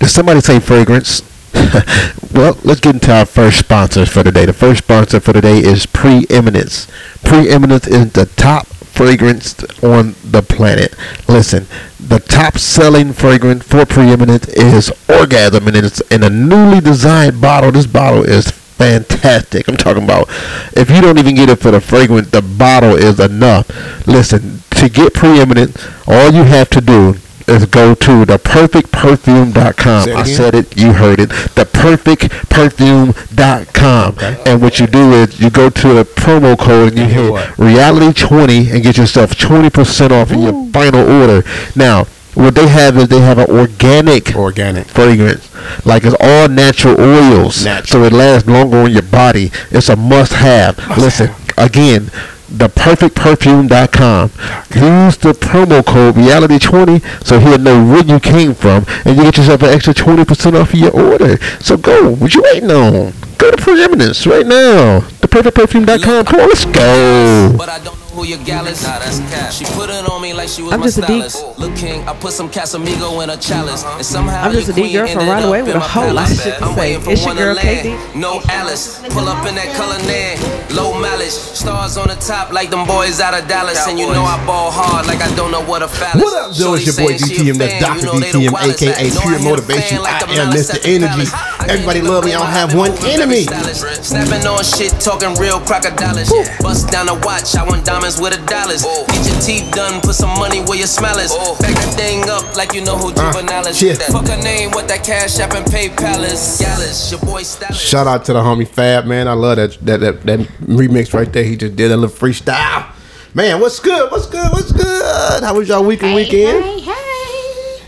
Did somebody say fragrance? well, let's get into our first sponsor for the day. The first sponsor for the day is Preeminence. Preeminence is the top fragrance on the planet. Listen, the top selling fragrance for Preeminence is Orgasm, and it's in a newly designed bottle. This bottle is fantastic. I'm talking about if you don't even get it for the fragrance, the bottle is enough. Listen, to get Preeminent, all you have to do is go to theperfectperfume.com. I said it, you heard it. Theperfectperfume.com. Okay. And what you do is you go to the promo code and you hit reality20 and get yourself 20% off in your final order. Now, what they have is they have an organic organic fragrance like it's all natural oils natural. so it lasts longer on your body it's a must have must listen have. Again theperfectperfume.com. Use the promo code reality20 so he'll know where you came from and you get yourself an extra 20% off of your order. So go. What you waiting on? Go to Preeminence right now. Theperfectperfume.com. Come on, let's go who your gal is? Nah, that's cap. She put it on me like she was I'm my just stylist. A deep. Look, King, I put some Casamigo in a chalice. Uh-huh. And somehow I'm just a deep girl from right away with a whole lot of shit to say. It's your girl, KD. No Alice. Pull up in that color nan. Low mileage. Stars on the top like them boys out of Dallas. And you know I ball hard like I don't know what a phallus. What up, Joe? It's your boy DTM. That's Dr. DTM, aka Pure Motivation. I am Mr. Energy. Everybody love me. I don't have one enemy. Snapping on shit, talking real crocodiles. Bust down the watch. I want diamonds diamonds with the dollars. Oh. Get your teeth done, put some money where your smell is. Oh. Back that thing up like you know who uh, is. Uh, Fuck a name with that cash app and PayPal is. Gallus, your boy Stylus. Shout out to the homie Fab, man. I love that that, that that remix right there. He just did a little freestyle. Man, what's good? What's good? What's good? How was y'all week and hey, weekend? Hey, hey.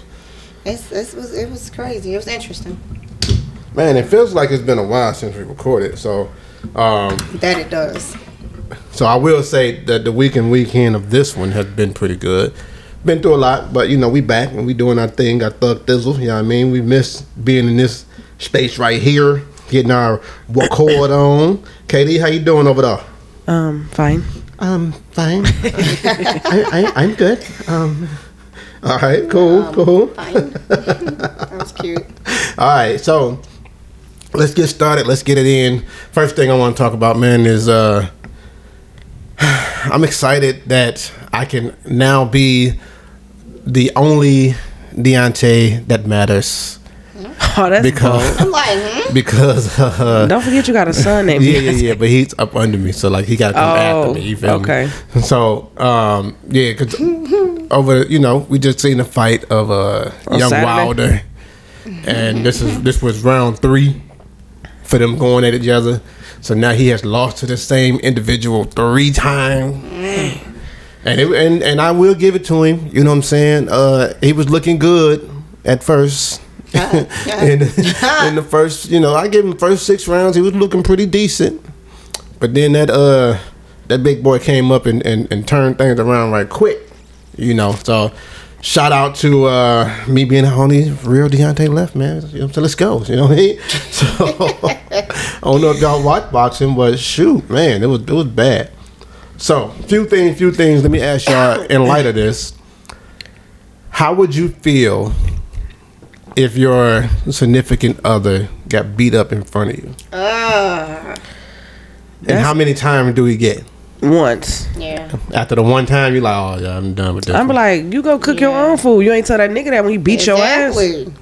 It's, it was it was crazy. It was interesting. Man, it feels like it's been a while since we recorded. So um, that it does. So I will say that the week and weekend of this one has been pretty good. Been through a lot, but you know we back and we doing our thing. Got thug thizzle. You know what I mean? We miss being in this space right here, getting our record on. Katie, how you doing over there? Um, fine. Um, fine. I, I, am good. Um, all right, cool, um, cool. Fine. that was cute. All right, so let's get started. Let's get it in. First thing I want to talk about, man, is uh I'm excited that I can now be the only Deontay that matters. Oh, that's because I'm like, hmm? because uh, don't forget you got a son named yeah yeah yeah, but he's up under me, so like he got to come oh, after me. You feel okay. me? So um yeah, cause over you know we just seen the fight of uh young Saturday? Wilder, and this is this was round three for them going at each other. So now he has lost to the same individual three times. And, it, and and I will give it to him. You know what I'm saying? Uh, he was looking good at first. in, in the first, you know, I gave him the first six rounds. He was looking pretty decent. But then that uh that big boy came up and, and, and turned things around right quick. You know, so shout out to uh, me being the only real Deontay left, man. You know so let's go. You know what I mean? So I don't know if y'all watch boxing, but shoot, man, it was it was bad. So few things, few things. Let me ask y'all in light of this, how would you feel if your significant other got beat up in front of you? Uh, and how many times do we get? Once. Yeah. After the one time, you're like, oh yeah, I'm done with this. I'm one. like, you go cook yeah. your own food. You ain't tell that nigga that when he beat exactly. your ass.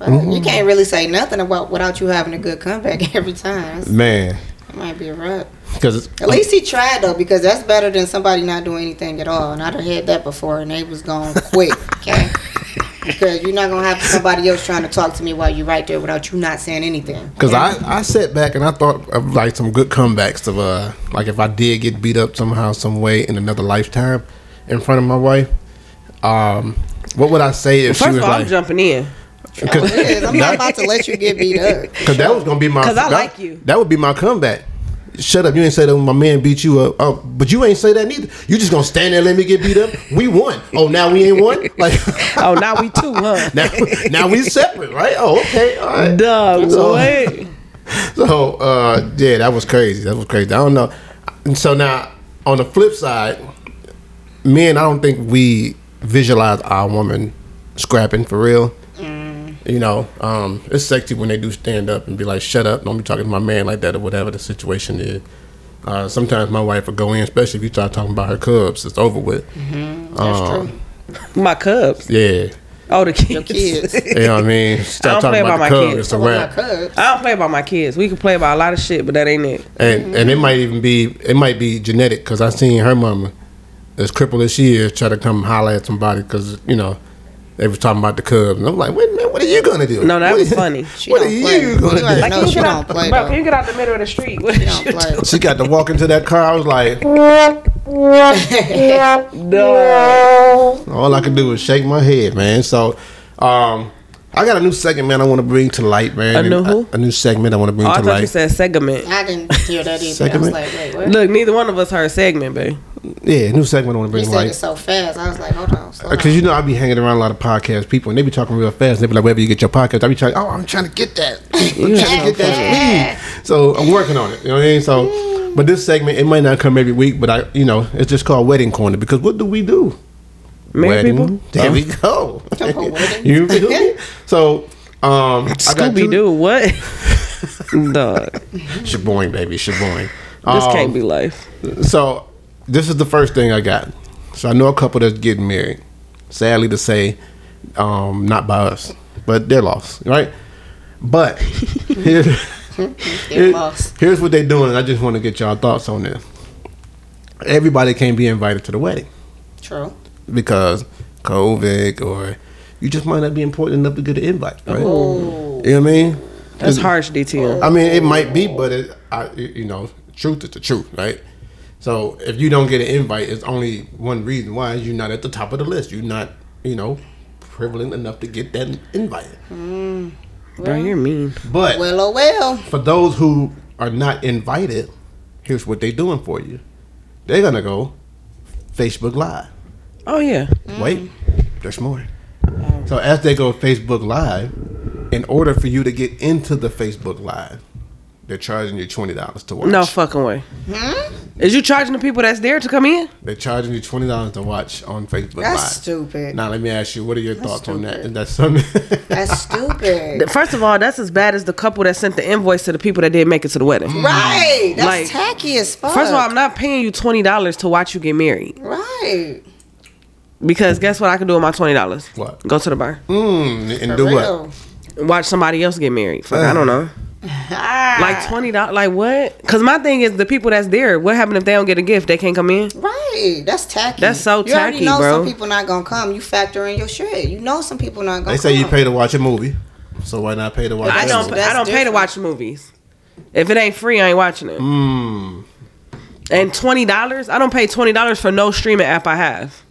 mm-hmm. You can't really say nothing about without you having a good comeback every time. Man. It might be a rut. Because at least he tried though, because that's better than somebody not doing anything at all. And I'd have had that before, and they was gone quick. Okay. because you're not gonna have somebody else trying to talk to me while you're right there without you not saying anything. Because yeah. I I sat back and I thought of like some good comebacks of uh like if I did get beat up somehow some way in another lifetime in front of my wife, um, what would I say if well, she was all, like I'm jumping in. Cause, I'm not about to let you get beat up. Because that was gonna be my. Because I like you. That would be my comeback shut up. You ain't say that when my man beat you up. Oh, but you ain't say that neither. You just gonna stand there and let me get beat up? We won. Oh, now we ain't won? Like Oh, now we two, huh? now, now we separate, right? Oh, okay. All right. Dog, so, wait. So uh yeah, that was crazy. That was crazy. I don't know. And so now on the flip side, men, I don't think we visualize our woman scrapping for real. You know, um, it's sexy when they do stand up and be like, "Shut up! Don't be talking to my man like that," or whatever the situation is. Uh, sometimes my wife will go in, especially if you start talking about her cubs. It's over with. That's Um, true. My cubs. Yeah, Oh, the kids. Your kids. you know what I mean. Start don't play talking about, about the my cubs. kids. It's a Talking wrap. about cubs. I don't play about my kids. We can play about a lot of shit, but that ain't it. and and it might even be it might be genetic because I seen her mama, as crippled as she is, try to come holler at somebody because you know they was talking about the Cubs, and I'm like, wait a minute, what are you gonna do? No, that What was are- funny. She What are play. you gonna You already do? know you she get don't out, play bro, can you get out the middle of the street? What She don't you play. She got to walk into that car. I was like, doing? all I could do was shake my head, man. So, um, I got a new segment, man. I want to bring to light, man. A new who? A, new segment I want to bring Oh, I to light. you light. said segment. I didn't hear that either. I was Segment? like, wait, what? Look, neither one of us heard segment, babe. Yeah, new segment I want to You bring to said it light. so fast. I was like, hold on. slow Because you know I be hanging around a lot of podcast people, and they be talking real fast. They be like, "Wherever you get your podcast," I be trying. Oh, I'm trying to get that. I'm trying to get that speed. So I'm working on it. You know what I mean? So, but this segment it might not come every week, but I, you know, it's just called Wedding Corner because what do we do? Married Wedding. people? There we go. you feel me? So, um, I got Scooby two- Doo, what? Dog, Shaboing, baby, shaboing. this Um, can't be life. So this is the first thing I got. So I know a couple that's getting married. Sadly to say, um, not by us, but they're lost, right? But here, here- lost. here's what they're doing. and I just want to get y'all thoughts on this. Everybody can't be invited to the wedding True. because COVID or you just might not be important enough to get an invite, right? Oh. You know what I mean? That's harsh, DTM. I mean, it might be, but it, I, you know, truth is the truth, right? So if you don't get an invite, it's only one reason why is you're not at the top of the list. You're not, you know, prevalent enough to get that invite. Mm. Bro, you're mean. But Well, oh well. for those who are not invited, here's what they're doing for you. They're gonna go Facebook Live. Oh yeah. Wait, there's more. Oh. So as they go Facebook Live, in order for you to get into the Facebook Live, they're charging you twenty dollars to watch. No fucking way. Hmm? Is you charging the people that's there to come in? They're charging you twenty dollars to watch on Facebook That's Live. stupid. Now let me ask you, what are your thoughts on that? stupid. That something? That's stupid. First of all, that's as bad as the couple that sent the invoice to the people that didn't make it to the wedding. right. That's Like- tacky as fuck. First of all, I'm not paying you twenty dollars to watch you get married Right. because guess what I can do with my twenty dollars? What? Go to the bar, mm, and For do what? watch somebody else get married. Fuck, I don't know. Ah. Like twenty dollars, like what? Because my thing is the people that's there. What happened if they don't get a gift? They can't come in. Right. That's tacky. That's so tacky. You already tacky, know bro. some people not gonna come. You factor in your shit. You know some people not gonna They say you pay to watch a movie, so why not pay to watch? But I a don't. movie? I don't pay to watch movies. If it ain't free, I ain't watching it. Mm. And twenty dollars, I don't pay twenty dollars for no streaming app I have.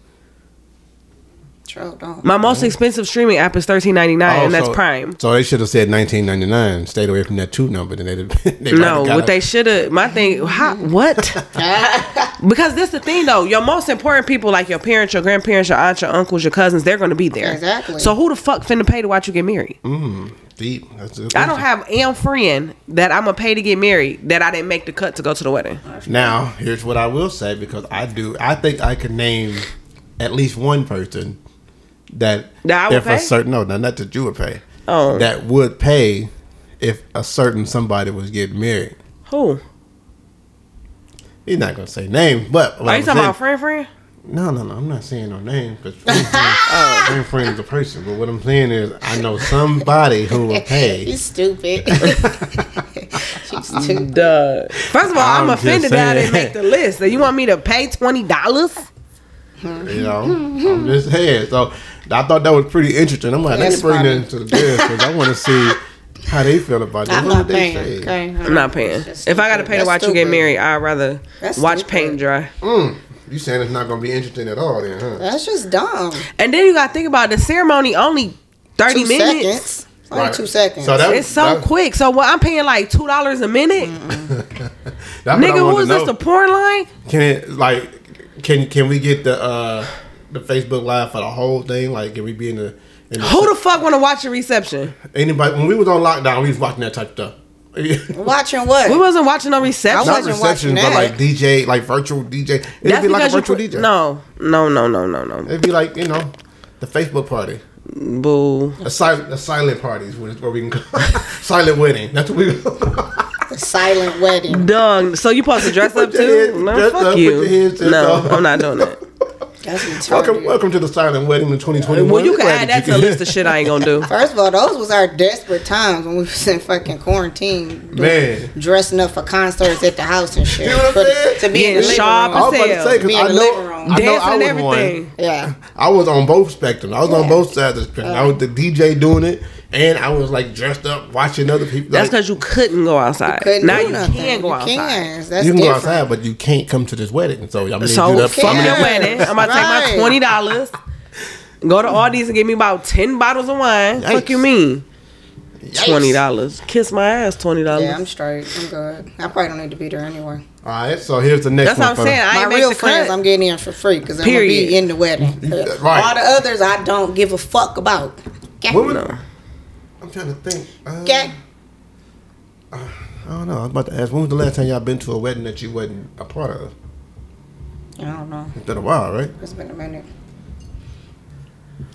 True, don't. My most mm-hmm. expensive streaming app is thirteen ninety nine, Oh, and that's so- Prime. So they should have said nineteen ninety nine. Stayed away from that two number. Then they they No, what a- they should have. My thing, how, what? because this the thing though. Your most important people, like your parents, your grandparents, your aunts, your uncles, your cousins, they're gonna be there. Exactly. So who the fuck finna pay to watch you get married? Mm, deep. That's a- I don't have am friend that I'm gonna pay to get married that I didn't make the cut to go to the wedding. Now, here's what I will say because I do. I think I can name at least one person that That I would if pay? a certain no, no, not that you would pay. Oh. that would pay if a certain somebody was getting married. Who? He's not gonna say name, but what oh, Are I'm you talking saying- about friend friend? No, no, no. I'm not saying no name because friend, friend, friend, friend is a person. But what I'm saying is, I know somebody who will pay. He's stupid. She's stupid. Duh. First of all, I'm, I'm offended that I didn't make the list. So you want me to pay twenty dollars? You know, I'm just saying. So I thought that was pretty interesting. I'm like, let me That's bring funny. that to the desk because I want to see how they feel about that. I'm What not would they paying. say? Okay. I'm not paying. That's If I gotta stupid. pay to watch That's you get stupid. married, I'd rather That's watch stupid. paint dry. Mm, you saying it's not gonna be interesting at all, then, huh? That's just dumb. And then you gotta think about the ceremony only thirty Two minutes. seconds. Only Right. two seconds. So that- It's so that- quick. So what I'm paying like two dollars a minute? That's what I Nigga, wanted who is to this? know. The porn line? Can it like can can we get the uh the Facebook live for the whole thing? Like, can we be in the, in the Who the fuck wanna watch a reception? anybody when we was on lockdown? We was watching that type of stuff. Watching what? We wasn't watching no reception. I Not wasn't receptions, watching but that. like DJ, like virtual DJ. It'd That's be like a because you virtual put, DJ. no, no, no, no, no, no. It'd be like you know the Facebook party. Boo. A silent, a silent party is what we can call silent wedding. That's what we. The silent wedding. Dog. So you supposed to dress up Put your too? head- No, fuck up, you. your head to- no, no. I'm not doing that. That's welcome, welcome to the silent wedding in 2021. Well, you can Glad add that to you a list of shit I ain't gonna do. First of all, those was our desperate times when we was in fucking quarantine. doing- Man. Dressing up for concerts at the house and shit. You know what I'm saying? To be in the living sharp room. I was about to say because I know, living. I know Dancing I and was everything. one. Yeah. I was on both spectrums. I was on both sides of the spectrum. I was the DJ doing it, and I was like dressed up watching other people. That's like, because you couldn't go outside. Couldn't now do you nothing. can go You outside. can. That's you can go outside, but you can't come to this wedding. So I mean, So you fuck can. your wedding. I'm about to take my twenty dollars. Go to Aldi's and get me about ten bottles of wine. Fuck you mean? Yikes. Twenty dollars. Kiss my ass. Twenty dollars. Yeah, I'm straight. I'm good. I probably don't need to be there anyway. All right, so here's the next That's one. what I'm for saying. I My ain't real friends, cut. I'm getting in for free because I'm gonna be in the wedding. right. All the others, I don't give a fuck about. Okay. When was- I'm trying to think. Uh, Okay. I don't know. I was about to ask. When was the last time y'all been to a wedding that you wasn't a part of? I don't know. It's been a while, right? It's been a minute.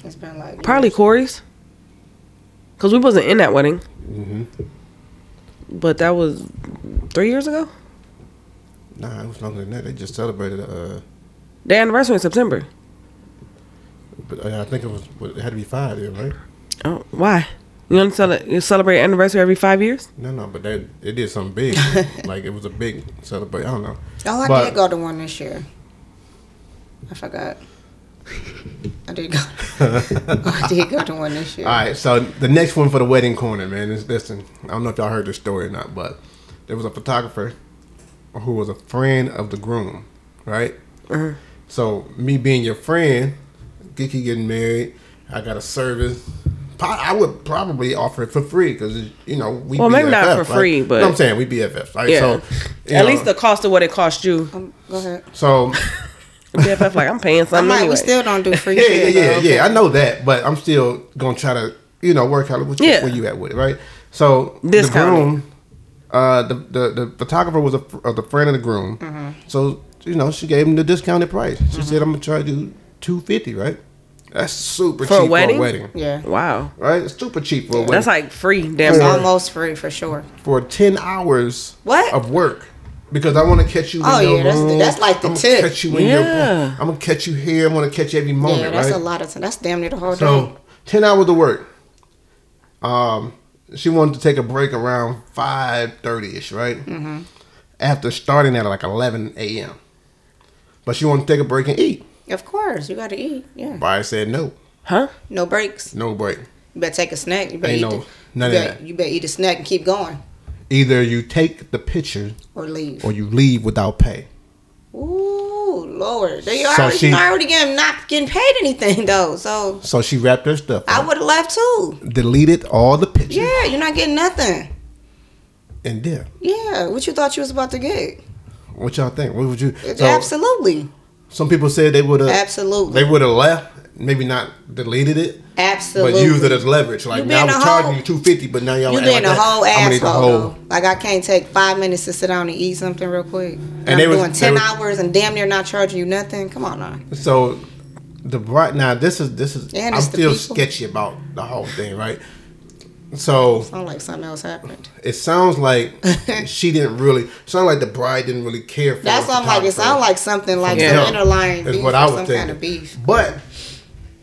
It's been like Probably Corey's. Cause we wasn't in that wedding. Mm-hmm. But that was three years ago. Nah, it was longer than that. They just celebrated. Uh, Their anniversary in September. but uh, I think it was. It had to be five, then, right? Oh, why? You only cele- you celebrate anniversary every five years? No, no, but they it did something big. like it was a big celebration. I don't know. Oh, I But- did go to one this year. I forgot. I did go. I did go to one this year. All right, so the next one for the wedding corner, man, is listen. I don't know if y'all heard this story or not, but there was a photographer who was a friend of the groom, right? Uh-huh. So me being your friend, Geeky getting married, I got a service. Po- I would probably offer it for free because you know we. Well, maybe not for right? free, but- No, I'm saying we BFFs, right? Yeah. So At know, least the cost of what it cost you. Um, go ahead. so BFF like I'm paying I something might, anyway. we still don't do free yeah, yeah, shit. yeah, though. yeah. I know that, but I'm still gonna try to, you know, work out what you, Yeah. where you at with it, right? So the groom, uh, the, the the photographer was a, uh, the friend of the groom, Mm-hmm. so you know she gave him the discounted price. She said, "I'm gonna try to do two fifty, right? That's super For a cheap wedding? for a wedding, Yeah. wow, right? It's super cheap for a wedding. that's like free. Damn It's almost free for sure. for ten hours What? of work." Because I want to catch you. In Oh, your yeah, that's- room. that's like the I'm tip. Gonna catch you in Yeah. your. I'm gonna catch you here. I'm gonna catch you every moment. yeah, that's right? a lot of time. That's damn near the whole day. So ten hours of work. Um, she wanted to take a break around five thirty ish, right? Mm-hmm. After starting at like eleven a.m. But she wanted to take a break and eat. Of course, you got to eat. Yeah. But I said no, Huh? No breaks. no break. You better take a snack. You better Ain't eat. no- the, none you, of better, that. you better eat a snack and keep going Either you take the picture or leave. or you leave without pay. Ooh, Lord. They So already, she- you already getting, not getting paid anything, though. So So she wrapped her stuff. I would have left too. deleted all the pictures, Yeah, you're not getting nothing. and did. Yeah, what you thought you was about to get? What y'all think? What would you? So Absolutely. Some people said they would have. Absolutely. They would have left. Maybe not deleted it. Absolutely. But use it as leverage. Like now I'm a charging you two fifty, but now y'all You being like a that. whole I'm asshole. whole-. Like I can't take five minutes to sit down and eat something real quick. And, And they I'm was- doing ten was- hours and damn near not charging you nothing. Come on now. So the right now this is this is And I'm still people. sketchy about the whole thing, right? So Sound like something else happened. it sounds like she didn't really sound like the bride didn't really care for that. That's what I'm like. It sounds like something like Yeah. some underlying beef what I was some thinking. kind of beef. But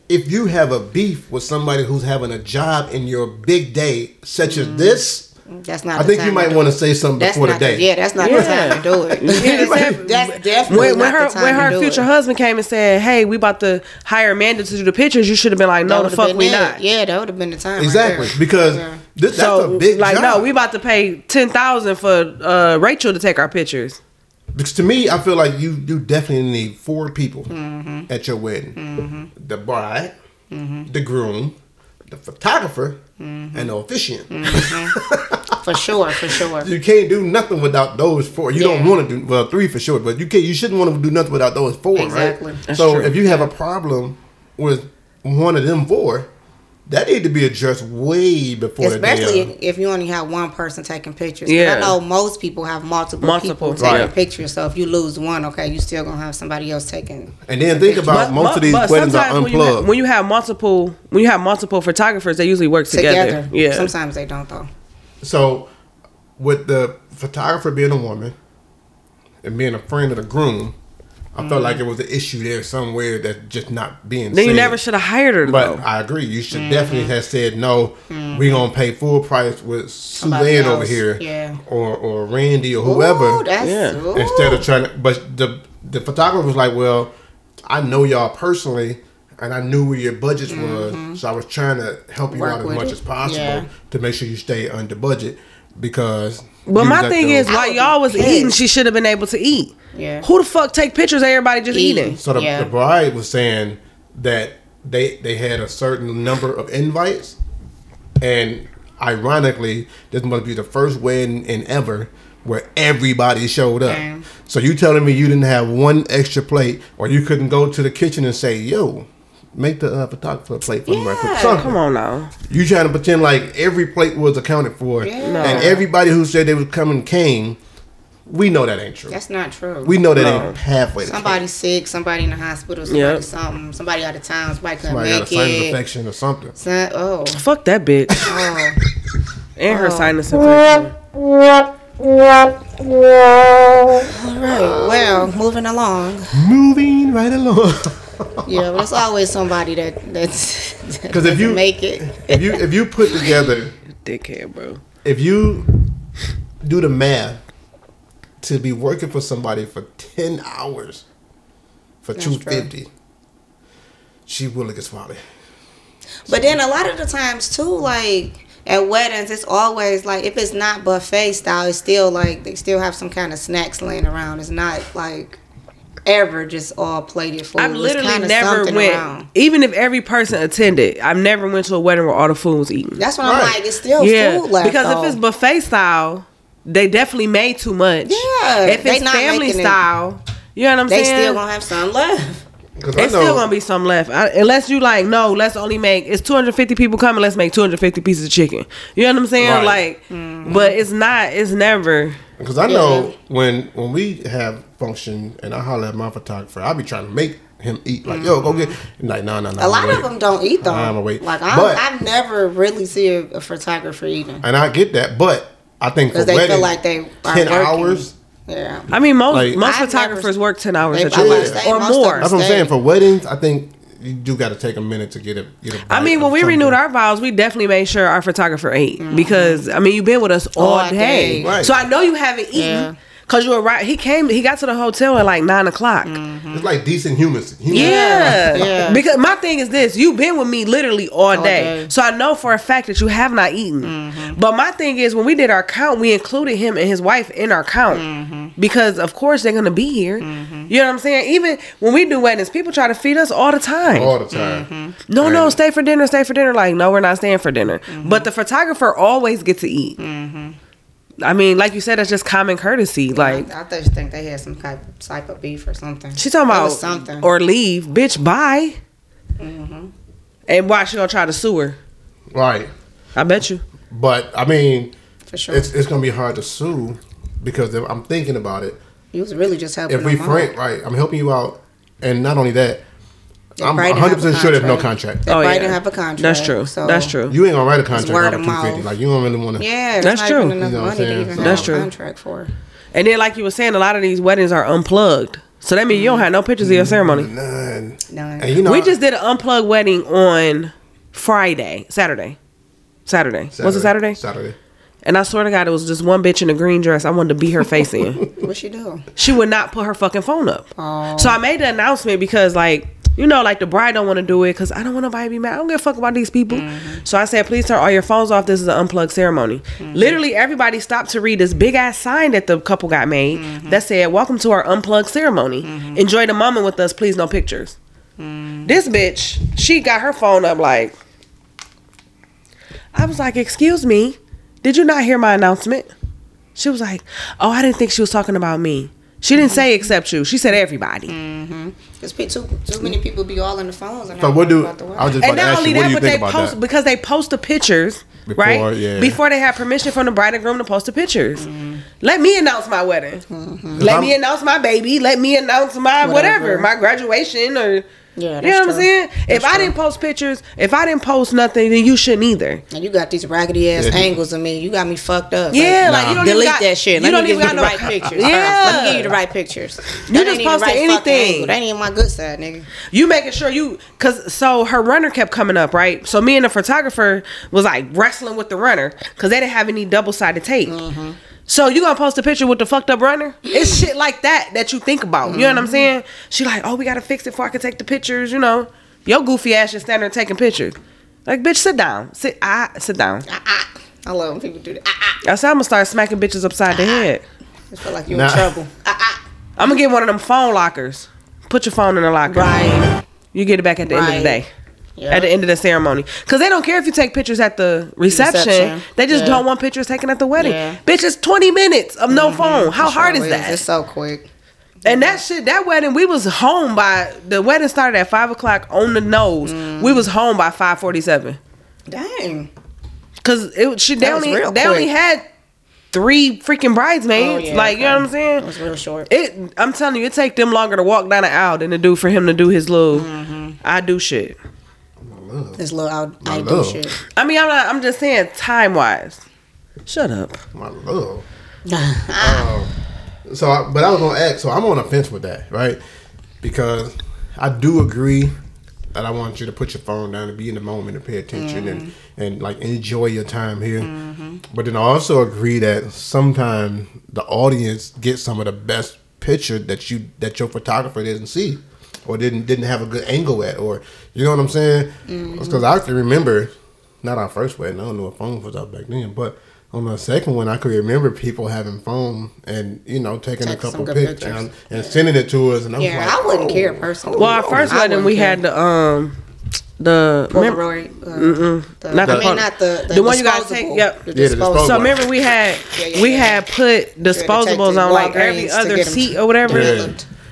if you have a beef with somebody who's having a job in your big day, such as mm. this, That's not. I the think time you might want to say something That's before the not day. yeah, that's not Yeah. the time to do it. that's definitely When, when not her the time when to her do future it. husband came and said, "Hey, we about to hire Amanda to do the pictures," you should have been like, "No, the fuck we it. not." Yeah, that would have been the time. Exactly, Right there. because Yeah. this, that's So a big like, job. no, we about to pay ten thousand for uh, Rachel to take our pictures. Because to me, I feel like you you definitely need four people Mm-hmm. at your wedding: the bride, the groom, the photographer, Mm-hmm. and the officiant. for sure, for sure. You can't do nothing without those four. You don't want to do well three for sure, but you can't. You shouldn't want to do nothing without those four, Exactly. right? That's so true. if you have a problem with one of them four, that need to be addressed way before Especially the day. if you only have one person taking pictures. Yeah. I know most people have multiple, Multiple, people taking right. pictures. So if you lose one, okay, you still gonna have somebody else taking. And then think about most of these weddings are sometimes when you, have, unplugged. when you have multiple when you have multiple photographers, they usually work together. together. Yeah. Sometimes they don't though. So, with the photographer being a woman and being a friend of the groom, I felt like mm. it was an issue there somewhere that's just not being. then you never should have hired her But though. I agree. You should mm-hmm. definitely have said no. We mm-hmm. gonna pay full price with Somebody Suzanne over here, yeah. or or Randy or whoever. Ooh, that's, Yeah. ooh. instead of trying to. But the the photographer was like, "Well, I know y'all personally, and I knew where your budgets mm-hmm. was, so I was trying to help you Mm-hmm. Work out as much it. as possible Yeah. to make sure you stay under budget because." But my thing is, I while y'all was pissed. eating, she should have been able to eat. Yeah. Who the fuck take pictures of everybody just Eating. eating? So the, Yeah. the bride was saying that they they had a certain number of invites, and ironically, this must be the first wedding in ever where everybody showed up. Damn. So you telling me you didn't have one extra plate, or you couldn't go to the kitchen and say, "Yo, make the uh, photographer a plate for me right quick." Something. Come on now. You trying to pretend like every plate was accounted for, Yeah. and everybody who said they was coming came. We know that ain't true. That's not true. we know that No. ain't halfway. the somebody case. sick, somebody in the hospital, somebody Yep. something, somebody out of town, somebody couldn't Somebody got a make sinus it. infection or something. Son- oh, Fuck that bitch oh. and her Oh. sinus infection. All right. Well, moving along. Moving right along. Yeah, but it's always somebody that that's that 'Cause if you- make it. if you if you put together Dickhead, bro. if you do the math to be working for somebody for ten hours for That's two true. she will get swallowed. But then a lot of the times too, like at weddings, it's always like if it's not buffet style, it's still like they still have some kind of snacks laying around. It's not like ever just all plated food. I've It's literally kinda never went. around. Even if every person attended, I've never went to a wedding where all the food was eaten. That's what I'm like. It's still yeah, food left. because though. if it's buffet style, they definitely made too much. Yeah, If it's not family making it- style, you know what I'm they saying? They still gonna have some left. Because It's still gonna be some left, I, unless you like. No, let's only make. It's 250 people coming. Let's make 250 pieces of chicken. You know what I'm saying? Right. Like, Mm-hmm. but it's not. It's never. because I know when when we have function and I holler at my photographer, I be trying to make him eat like yo go get like no no no. A lot of them don't eat though. I'ma wait. Like I, But- I've never really seen a, a photographer eating and I get that, but I think for because they weddings, feel like they are ten working. hours. Yeah. I mean, most Like- most I've photographers never- work 10 hours at your wedding or more. That's what I'm saying. For weddings, I think you do got to take a minute to get it. get a. I bite mean, when we something. renewed our vows, we definitely made sure our photographer ate mm-hmm. because I mean, you've been with us all, All day, day. Right. so I know you haven't eaten Yeah. Because you were right. He came, he got to the hotel at like nine o'clock. It's like decent humans. humans. Yeah. Yeah. Because my thing is this, you've been with me literally all, day. day. Mm-hmm. So I know for a fact that you have not eaten. But my thing is when we did our count, we included him and his wife in our count. Mm-hmm. Because of course they're gonna be here. You know what I'm saying? Even when we do weddings, people try to feed us all the time. all the time. Mm-hmm. no, no, stay for dinner, stay for dinner. Like, no, we're not staying for dinner. Mm-hmm. But the photographer always gets to eat. I mean, like you said, that's just common courtesy. Like I just think they had some type type of beef or something. She talking about something. or leave, bitch. Bye. Mm-hmm. And why she gonna try to sue her? Right. I bet you. But I mean, for sure. it's it's gonna be hard to sue because if I'm thinking about it. you was really just helping If we them frank, right, I'm helping you out, and not only that, They I'm 100 percent sure there's no contract. contract. They Oh, probably yeah. didn't have a contract. That's true. So That's true. You ain't gonna write a contract word of of 250. mouth. Like you don't really want to. Yeah, That's that's not even true. enough You know what I'm saying? That's true. contract for. And then, like you were saying, a lot of these weddings are unplugged. So that means you don't mm-hmm. have no pictures of your ceremony. None. None. And you know, we just did an unplugged wedding on Friday, Saturday, Saturday. Was it Saturday? Saturday. And I swear to God, it was just one bitch in a green dress. I wanted to beat her face in. What she do? She would not put her fucking phone up. Oh. So I made the announcement because, like, you know, like the bride don't want to do it because I don't want nobody to be mad. I don't give a fuck about these people. Mm-hmm. So I said, please turn all your phones off. This is an unplugged ceremony. Mm-hmm. Literally, everybody stopped to read this big ass sign that the couple got made mm-hmm. that said, "Welcome to our unplugged ceremony. Enjoy the moment with us. Please, no pictures." This bitch, she got her phone up like. I was like, "Excuse me, did you not hear my announcement?" She was like, "Oh, I didn't think she was talking about me." She didn't say except you. She said everybody. Cause pe- too too many people be all in the phones. And So not what do about the I was just And to not ask only you? What that, do you but they think about post that? because they post the pictures, Before, right? yeah. Before they have permission from the bride and groom to post the pictures. Mm-hmm. Let me announce my wedding. Let I'm- me announce my baby. Let me announce my whatever, Whatever. my graduation or Yeah, you know that's what I'm true. saying? if That's I didn't post pictures, if I didn't post nothing, then you shouldn't either. And you got these raggedy ass Yeah. angles of me. You got me fucked up. Yeah, Nah. like you don't even delete got, that shit. You Let don't me give even you got the no right pictures. Yeah, Let me give you the right pictures. You That just ain't even posted right anything. angle. That ain't even my good side, nigga. You making sure you cause so her runner kept coming up, right? So me and the photographer was like wrestling with the runner because they didn't have any double sided tape. Mm-hmm. So you gonna post a picture with the fucked up runner? It's shit like that that you think about. You know what I'm Mm-hmm. saying? She like, oh, we gotta fix it before I can take the pictures. You know, your goofy ass just standing there taking pictures. Like, bitch, sit down. Sit. I sit down. Ah, ah. I love when people do that. Ah, ah. I said I'm gonna start smacking bitches upside the head. I feel like you're Nah. in trouble. Ah, ah. I'm gonna get one of them phone lockers. Put your phone in the locker. Right. You get it back at the end of the day. Yeah. At the end of the ceremony. Because they don't care if you take pictures at the reception. Reception. They just Yeah. don't want pictures taken at the wedding. Yeah. Bitch, it's 20 minutes of no phone. How hard is that? It's so quick. and that shit, that wedding, we was home by, the wedding started at 5 o'clock on the nose. Mm. We was home by 547. Dang. Because it, she, they, was only, real they only had three freaking bridesmaids. Oh, yeah, like, you know what I'm saying? It was real short. It, I'm telling you, it take them longer to walk down the aisle than to do for him to do his little, Mm-hmm. I do shit. This little out, I love. do shit. I mean, I'm not. I'm just saying time wise. Shut up. My love. Ah. Um, so, I, but I was gonna ask. So I'm on a fence with that, right? Because I do agree that I want you to put your phone down and be in the moment and pay attention and mm-hmm. and like enjoy your time here. Mm-hmm. But then I also agree that sometimes the audience gets some of the best picture that you that your photographer doesn't see or didn't didn't have a good angle at or you know what I'm saying? Because I can remember not our first wedding. I don't know if phone was out back then, but on the second one, I could remember people having phone and you know taking Take a couple pictures pictures. and, and sending it to us. And I was Yeah, like, I wouldn't oh. care personally. Well, our first I wedding we wouldn't had the um the Polaroid. Uh, the, Not I the mean, not the the, the one you gotta take- yep. The Yeah, the disposable. disposable. So remember we had Yeah, yeah, we yeah. had put disposables on like every other seat or whatever.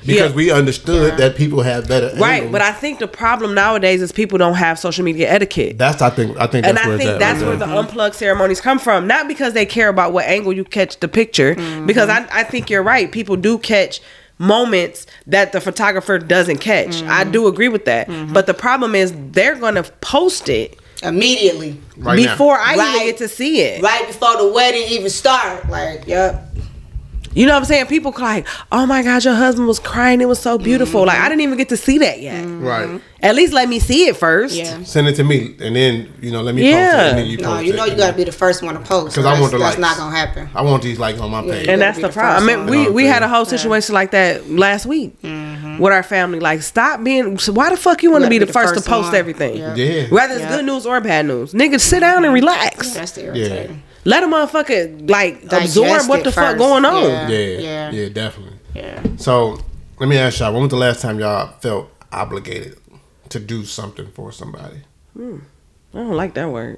Yeah. Because Yeah. we understood Yeah. that people have better Right, angles. but I think the problem nowadays is people don't have social media etiquette. that's I think I think that's and where I it's think that's right where there. the unplugged ceremonies come from. Not because they care about what angle you catch the picture, mm-hmm. because I, I think you're right. People do catch moments that the photographer doesn't catch. I mm-hmm. do agree with that. Mm-hmm. But the problem is they're going to post it immediately, Right now. before I even get to see it. right before the wedding even start. Like, yep. You know what I'm saying? People like, oh my God, your husband was crying. It was so beautiful. Like, I didn't even get to see that yet. right. At least let me see it first. Yeah. Send it to me, and then you know let me post it, Yeah. and then you No, post you it, know you got to be the first one to post. Because I want the That's likes. not gonna happen. I want these likes on my page. You And that's the the problem. I mean, we, we had a whole situation like that last week Mm-hmm. with our family. Like, stop being. So why the fuck you want to be be the the first, first to post one. everything? Yeah. Yeah. Whether it's Yeah. good news or bad news, nigga, sit down and relax. That's the irritating. Let a motherfucker like Digest absorb what it the fuck going on. Yeah. yeah, yeah, Yeah. definitely. Yeah. So let me ask y'all: When was the last time y'all felt obligated to do something for somebody? I don't like that word.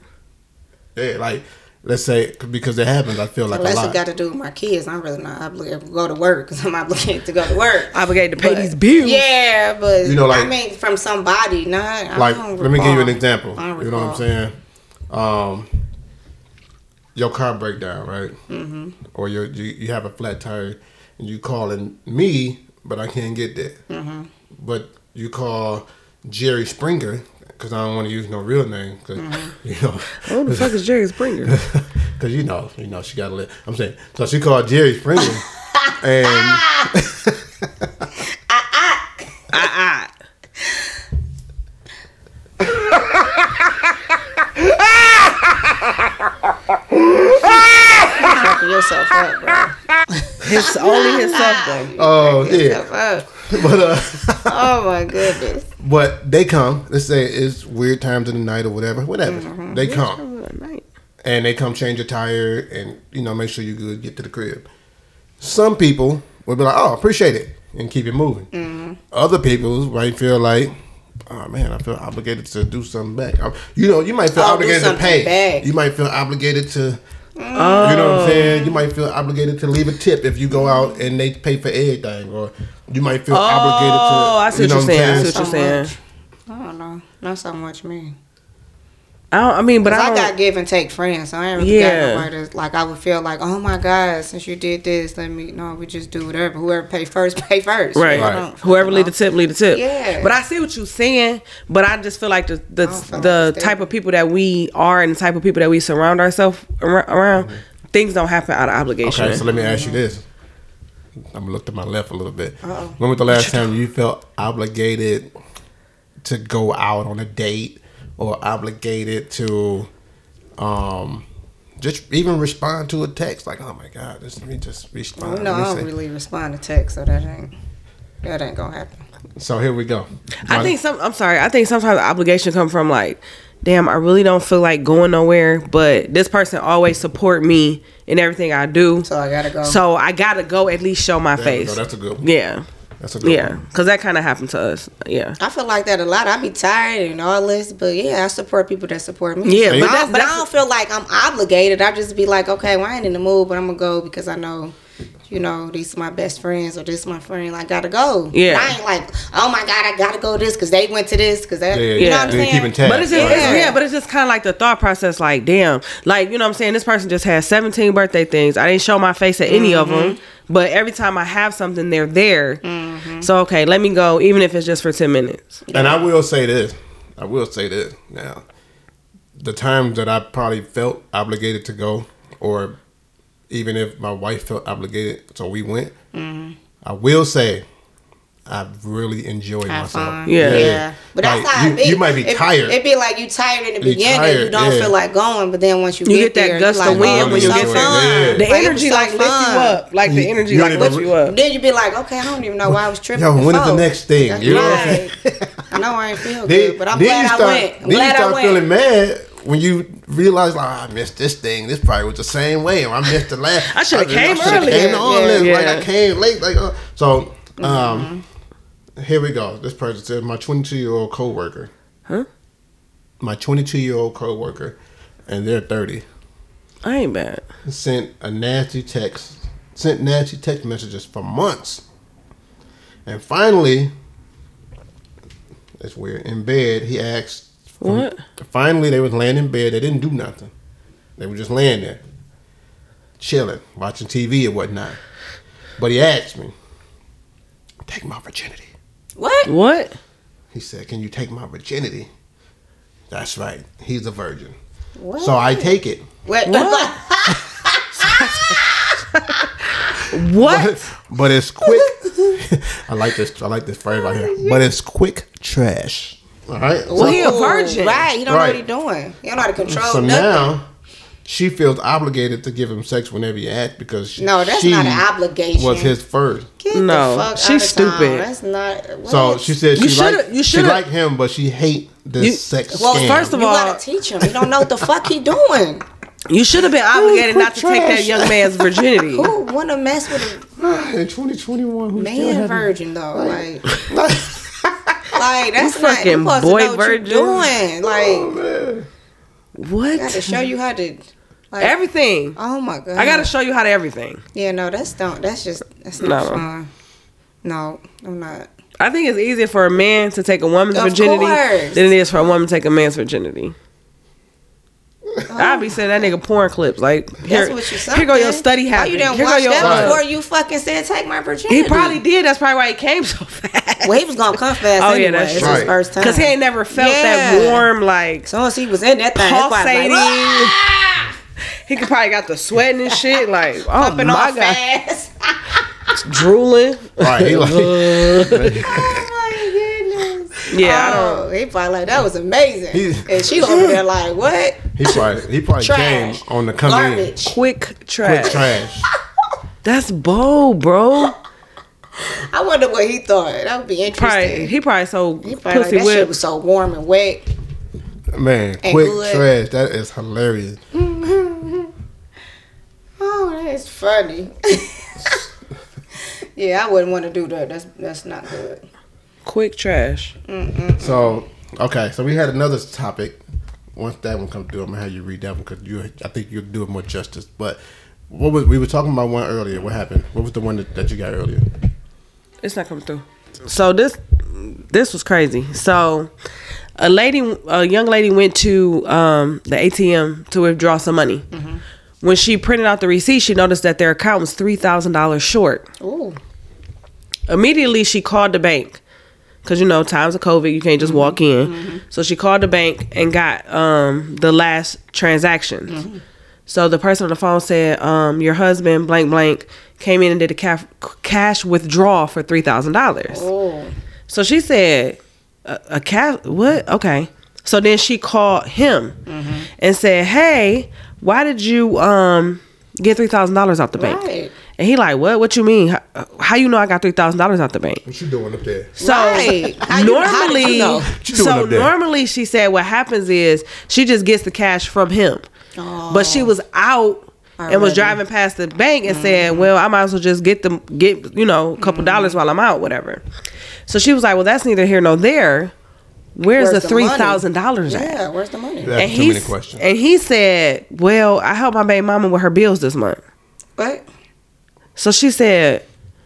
Yeah, like let's say because it happens. I feel like Unless a it got to do with my kids, I'm really not obligated to go to work because I'm obligated to go to work. Obligated to pay But- these bills. Yeah, but You know, like- I mean, from somebody, not. I like don't let me give you an example. I don't You know what I'm saying? Um, your car break down, right? Mm-hmm. Or you you you have a flat tire, and you calling me, but I can't get there. Mm-hmm. But you call Jerry Springer because I don't want to use no real name because Mm-hmm. you know. Who the fuck is Jerry Springer? Cause you know, you know, she got to live. I'm saying, so she called Jerry Springer, and ah, Fucking yourself up, bro. it's only himself though. oh yeah, but uh, Oh my goodness. but they come. Let's say it's weird times of the night or whatever, whatever. Mm-hmm. They come. and they come change your tire and you know make sure you good get to the crib. Some people will be like, "Oh, appreciate it," and keep it moving. Mm-hmm. Other people might feel like, "Oh man, I feel obligated to do something back." You know, you might feel Oh, do obligated to pay. back. You might feel obligated to Oh. You know what I'm oh. saying? You might feel obligated to leave a tip if you go out and they pay for everything, or you might feel obligated to. Oh, I see what you're saying. I see what you're saying. I don't know. Not so much me. I. I mean, but I I, got give and take friends, so I ain't really Yeah. got nobody that's like I would feel like, oh my god, since you did this, let me no, we just do whatever. Whoever pay first, pay first. Right. Right. Whoever you lead the tip, lead the tip. Yeah. But I see what you're saying. But I just feel like the the, the like type of people that we are and the type of people that we surround ourselves around, mm-hmm. things don't happen out of obligation. Okay, so let me ask you this. I'm gonna look to my left a little bit. Uh-oh. When was the last time you felt obligated to go out on a date or obligated to um just even respond to a text like, oh my god, this, let me just respond. No, Let I don't say- really respond to text, so that ain't that ain't gonna happen. So here we go. I think some. I'm sorry. I think sometimes the obligation come from like, damn, I really don't feel like going nowhere, but this person always support me in everything I do. So I gotta go. So I gotta go at least show my There we go. face. That's a good one. Yeah, That's a good yeah, because that kind of happened to us. Yeah. I feel like that a lot. I be tired and all this, but yeah, I support people that support me. Yeah, but, but I, that's- don't, but that's- I don't feel like I'm obligated. I just be like, okay, well, I ain't in the mood, but I'm gonna go because I know, you know, these are my best friends or this is my friend. I gotta go. Yeah. But I ain't like, oh my god, I gotta go this because they went to this because that. Yeah, you yeah. know what I'm saying? keep tabs? But it's just, Right. it's- yeah, but it's just kind of like the thought process. Like, damn, like you know what I'm saying. This person just had 17 birthday things. I didn't show my face at any of mm-hmm. them, but every time I have something, they're there. Mm-hmm. So okay, let me go, even if it's just for 10 minutes. And I will say this. I will say this. Now, the times that I probably felt obligated to go, or even if my wife felt obligated, so we went. Mm-hmm. I will say, I've really enjoyed Have myself. fun. Yeah. Yeah. But that's Like, how you- it be. you might be It- tired. It'd be like you tired in the You beginning. tired, you don't yeah. feel like going, but then once you, You get, get that there, gust of wind oh, when you was get so there, fun. yeah. The Like, energy so like lifts you up. Like the energy you like don't lifts even- you up. Then you'd be like, okay, I don't even know why I was tripping. Yo, when is the next thing? You know what I'm right. saying? I know I ain't feel good, but I'm then glad you I start, went. I'm then you glad I start went. feeling mad when you realize, like, "Ah, I missed this thing. This probably was the same way, or I missed the last. I shoulda came shoulda earlier. Came to all Yeah. this. Like I came late. Like uh, so. Um, here we go. This person said, "My 22 year old coworker. Huh? My 22 year old coworker, and they're 30, I ain't bad. sent a nasty text. Sent nasty text messages for months, and finally." It's weird. In bed, he asked What? Finally, they was laying in bed. They didn't do nothing. They were just laying there, chilling, watching TV or whatnot. But he asked me, "Take my virginity." What? What? He said, "Can you take my virginity?" That's right. He's a virgin. What? So I take it. What? What? What? But, but it's quick. I like this. I like this phrase right here. But it's quick trash. All right. Well, he a oh, virgin. Right. He don't Right. know what he doing. He don't know how to control so nothing. now she feels obligated to give him sex whenever he asks because she, No, that's she not an obligation. Was his first. Get No, the fuck she's out of town. stupid. That's not. What? So she said she shoulda- liked you she shoulda- liked him, but she hate this You- sex Well, scam. first of all, you gotta teach him. He don't know what the fuck he doing. You should have been obligated quick not to take that young man's virginity. Who wanna mess with a in 2021, man haven't- virgin though? Like, like that's You not fucking you supposed boy to know what virgin. you doing. Like, Oh. What? I gotta show you how to. Like, Everything. Oh my god. I gotta show you how to everything. Yeah, no, that's don't. That's just that's not No. fun. No, I'm not. I think it's easier for a man to take a woman's Of virginity course. than it is for a woman to take a man's virginity. I'll be saying that nigga porn clips like here, what you here go your something. study Why habit. you didn't Here go watch your that Right. before you fucking said take my virginity? He probably did. That's probably why he came so fast. Well, he was gonna come fast Oh, yeah, anyway. that's It's true. his first time. Cause he ain't never felt that warm like As soon as he was in that thing, it's pulsating. like, "Ah!" he could probably got the sweating and shit. Like oh pumping my off god, fast. drooling. Right, he like, oh. Yeah, I oh, don't. he probably like that was amazing. He- and she over there like, what? he probably he probably came on the come in Quick trash. quick trash. That's bold, bro. I wonder what he thought. That would be interesting. Probably he probably so He probably like, pussy that shit was so warm and wet. Man, And quick good. trash. That is hilarious. Oh, that's funny. yeah, I wouldn't want to do that. That's that's not good. Quick trash. So okay, so we had another topic once that one comes through, I'm gonna have you read that one because you, I think you'll do it more justice. But what was we were talking about one earlier? What happened? What was the one that, that you got earlier? It's not coming through. So this this was crazy. So a lady, a young lady, went to um, the ATM to withdraw some money. When she printed out the receipt, she noticed that their account was three thousand dollars short. Ooh. Immediately, she called the bank because you know times of COVID, you can't just walk in. So she called the bank and got um, the last transactions. So the person on the phone said, um, "Your husband, blank blank, came in and did a cash cash withdrawal for three thousand dollars." Oh. So she said, "A, a cat? What? Okay." So then she called him and said, "Hey, why did you um get three thousand dollars out the bank?" Right. And he like, "What? What you mean? How, how you know I got three thousand dollars out the bank?" What you doing up there? So Right. How you- normally, you know? What you doing so normally she said what happens is she just gets the cash from him, oh. but she was out and was driving past the bank and said, mm. "Well, I might as well just get them get you know a couple mm. dollars while I'm out, whatever." So she was like, "Well, that's neither here nor there. Where's, Where's the the three thousand dollars at?" Yeah, where's the money? That's And too he many questions. and he said, "Well, I helped my baby mama with her bills this month." What? So she said,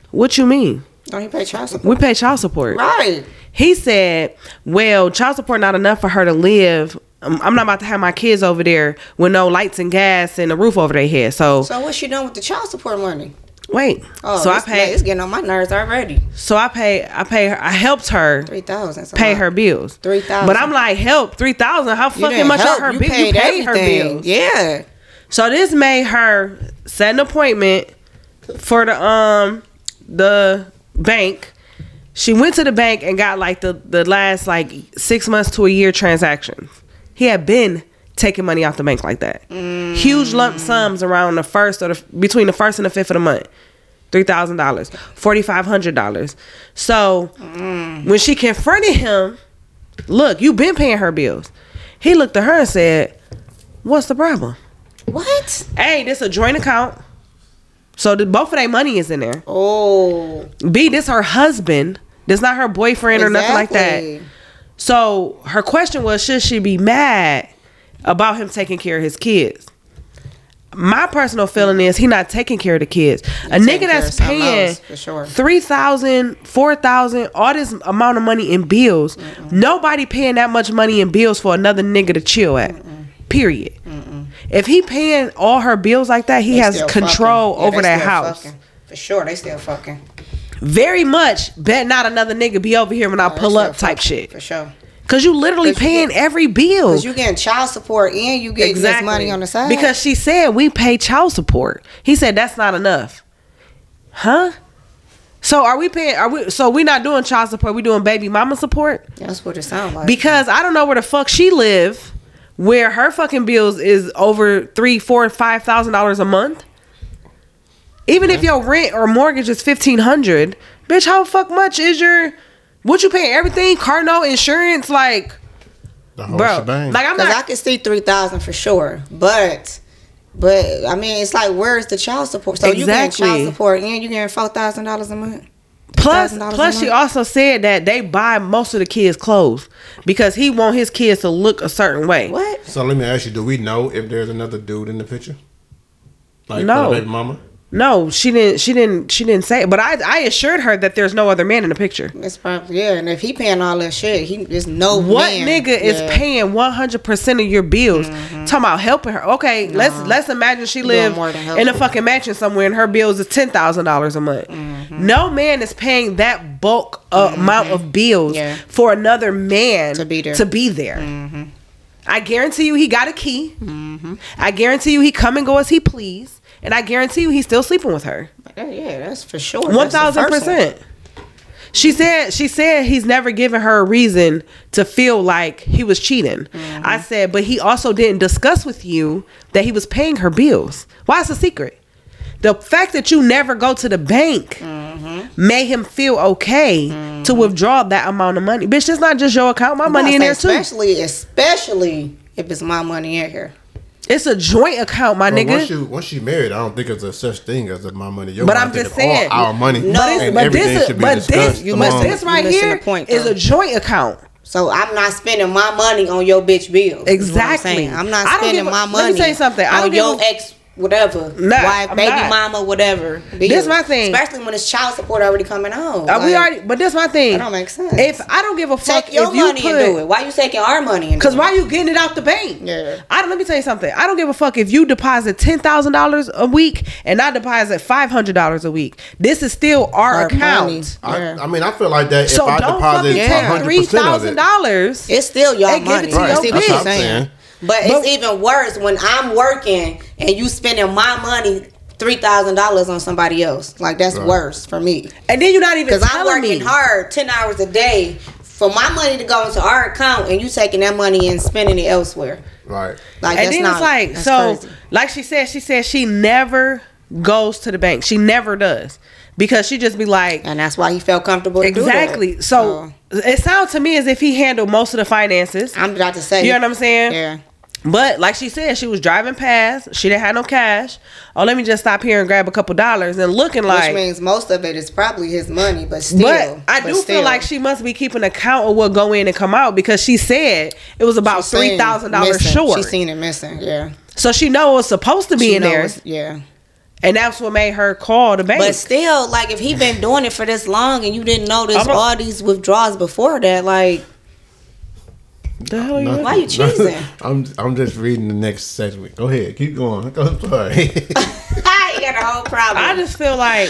"What you mean? Don't you pay child support? We pay child support." Right. He said, "Well, child support not enough for her to live. Um, I'm not about to have my kids over there with no lights and gas and a roof over their head. So, So what's she doing with the child support money? wait. Oh, so I pay. It's getting on my nerves already. So I pay. I pay her. I helped her Three thousand. pay her bills. 3,000. But I'm like, help three thousand. How fucking much are her you bills? You paid paid her bills. Yeah. So this made her set an appointment for the um the bank. She went to the bank and got like the the last like six months to a year transactions. He had been taking money out the bank like that, huge lump sums around the first or the between the first and the fifth of the month. Three thousand dollars, forty five hundred dollars. So when she confronted him, look, you've been paying her bills. He looked at her and said, "What's the problem?" What? Hey, this a joint account. So the, both of their money is in there. Oh. B, this her husband. This not her boyfriend or nothing like that. So her question was, should she be mad about him taking care of his kids? My personal feeling is he not taking care of the kids. A nigga that's paying else, for sure. three thousand, four thousand, all this amount of money in bills. Nobody paying that much money in bills for another nigga to chill at. Period. If he paying all her bills like that, he They has control. Yeah, over that house. fucking. For sure, they still fucking. Very much. Bet not another nigga be over here when I pull up type fucking, shit. For sure. Cause you literally 'Cause you paying get- every bill. Cause you getting child support and you getting this money on the side. Because she said we pay child support. He said that's not enough. Huh? So are we paying are we so we not doing child support, we doing baby mama support? that's what it sounds like. Because I don't know where the fuck she live, where her fucking bills is over three, four, five thousand dollars a month. Even if your rent or mortgage is fifteen hundred, bitch, how fuck much is your what you paying? Everything, car note, insurance, like The whole bro. shebang. Like I'm Because I not can see three thousand for sure, but but I mean it's like where's the child support? So you getting child support and you're getting four thousand dollars a month. Plus $1,000 a plus she also said that they buy most of the kids clothes because he want his kids to look a certain way. What? so let me ask you: Do we know if there's another dude in the picture? Like No. for the baby mama. No, she didn't she didn't she didn't say it. But I I assured her that there's no other man in the picture. It's probably yeah, and if he paying all that shit, he there's no What man. nigga is paying one hundred percent of your bills? Talking about helping her. Okay, let's let's imagine she doing live in a fucking mansion somewhere and her bills is ten thousand dollars a month. Mm-hmm. No man is paying that bulk uh, amount of bills Yeah. for another man To be there. To be there. Mm-hmm. I guarantee you he got a key. I guarantee you he come and go as he please. And I guarantee you he's still sleeping with her. Yeah, that's for sure. One the thousand percent. She said she said he's never given her a reason to feel like he was cheating. Mm-hmm. I said, but he also didn't discuss with you that he was paying her bills. Why is a secret? The fact that you never go to the bank Mm-hmm. made him feel okay to withdraw that amount of money. Bitch, it's not just your account. My money in there too. Especially, especially if it's my money in here. It's a joint account, my But nigga. once you once you married, I don't think there's a such thing as a my money. Your But money. I'm just it's all saying- our money. No, and but this, should be but this, You among- missing this right missing here point, is a joint account. So I'm not spending my money on your bitch bills. is what I'm Exactly. I'm not I don't spending give a- my let me money tell you something. I don't on give your a- ex whatever Nah, wife, I'm baby not. mama, whatever. This is my thing. Especially when it's child support already coming on. Uh, we already, but this my thing. That don't make sense. If I don't give a fuck take your if you money put, and do it. Why you taking our money? and Cause do why it? you getting it out the bank? Yeah. I don't. Let me tell you something. I don't give a fuck if you deposit ten thousand dollars a week and I deposit five hundred dollars a week. This is still our, Our account. money. Yeah. I, I mean, I feel like that So if I don't deposit fucking take hundred three percent of thousand it, dollars. It's still your And give it to your See, bitch. What I'm That's what I'm saying. saying. But it's even worse when I'm working and you spending my money three thousand dollars on somebody else. Like that's Right. worse for me. And then you're not even Because I'm working me. hard ten hours a day for my money to go into our account and you taking that money and spending it elsewhere. right? Like and that's then not, it's like so crazy. like she said she said she never goes to the bank she never does because she just be like and that's why he felt comfortable. To do that. exactly so oh. it sounds to me as if he handled most of the finances I'm about to say. you know what i'm saying Yeah. But like she said she was driving past she didn't have no cash oh let me just stop here and grab a couple dollars and looking like Which means most of it is probably his money, but still. but I do still. feel like she must be keeping account of what go in and come out because she said it was about She's three thousand dollars short. She seen it missing. Yeah. so she know it was supposed to be She in there, it's- Yeah. and that's what made her call the bank. But still, like if he been doing it for this long and you didn't notice all these withdrawals before that, like the hell you? No. why you cheesing? I'm I'm just reading the next segment. Go ahead, keep going. Go sorry. I got a whole problem. I just feel like